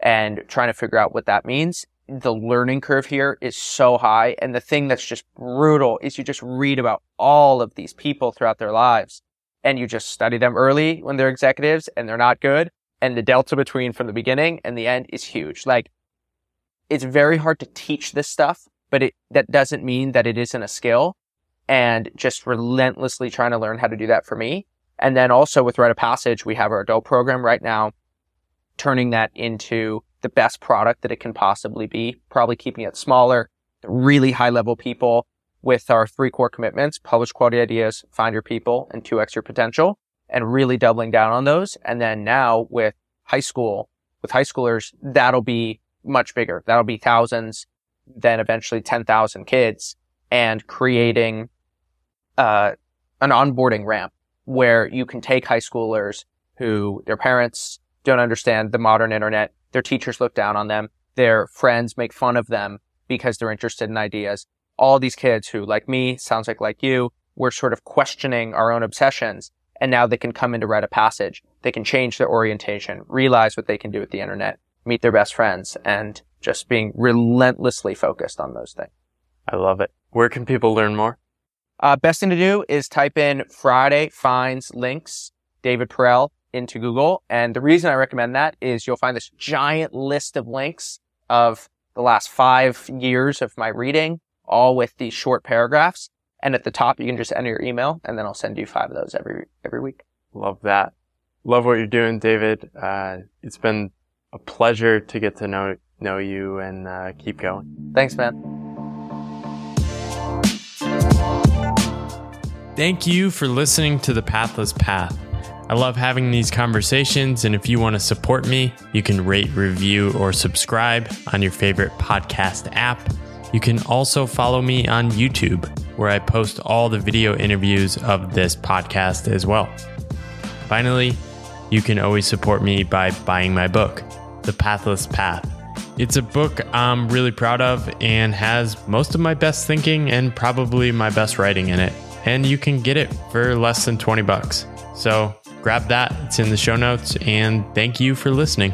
and trying to figure out what that means. The learning curve here is so high. And the thing that's just brutal is you just read about all of these people throughout their lives and you just study them early when they're executives and they're not good. And the delta between from the beginning and the end is huge. Like it's very hard to teach this stuff, but it, that doesn't mean that it isn't a skill and just relentlessly trying to learn how to do that for me and then also with Write of Passage, we have our adult program right now, turning that into the best product that it can possibly be, probably keeping it smaller, really high level people with our three core commitments, publish quality ideas, find your people, and 2x your potential, and really doubling down on those. And then now with high school with high schoolers, that'll be much bigger. That'll be thousands, then eventually 10,000 kids and creating, uh, an onboarding ramp where you can take high schoolers who their parents don't understand the modern internet. Their teachers look down on them. Their friends make fun of them because they're interested in ideas. All these kids who, like me, sounds like like you, we're sort of questioning our own obsessions. And now they can come into Write of Passage. They can change their orientation, realize what they can do with the internet, meet their best friends, and just being relentlessly focused on those things. I love it. Where can people learn more? Uh, best thing to do is type in Friday finds links, David Perell into Google. And the reason I recommend that is you'll find this giant list of links of the last five years of my reading, all with these short paragraphs. And at the top, you can just enter your email and then I'll send you five of those every, every week. Love that. Love what you're doing, David. Uh, it's been a pleasure to get to know, know you and, uh, keep going. Thanks, man. Thank you for listening to The Pathless Path. I love having these conversations, and if you want to support me, you can rate, review, or subscribe on your favorite podcast app. You can also follow me on YouTube, where I post all the video interviews of this podcast as well. Finally, you can always support me by buying my book, The Pathless Path. It's a book I'm really proud of and has most of my best thinking and probably my best writing in it. And you can get it for less than 20 bucks. So grab that, it's in the show notes, and thank you for listening.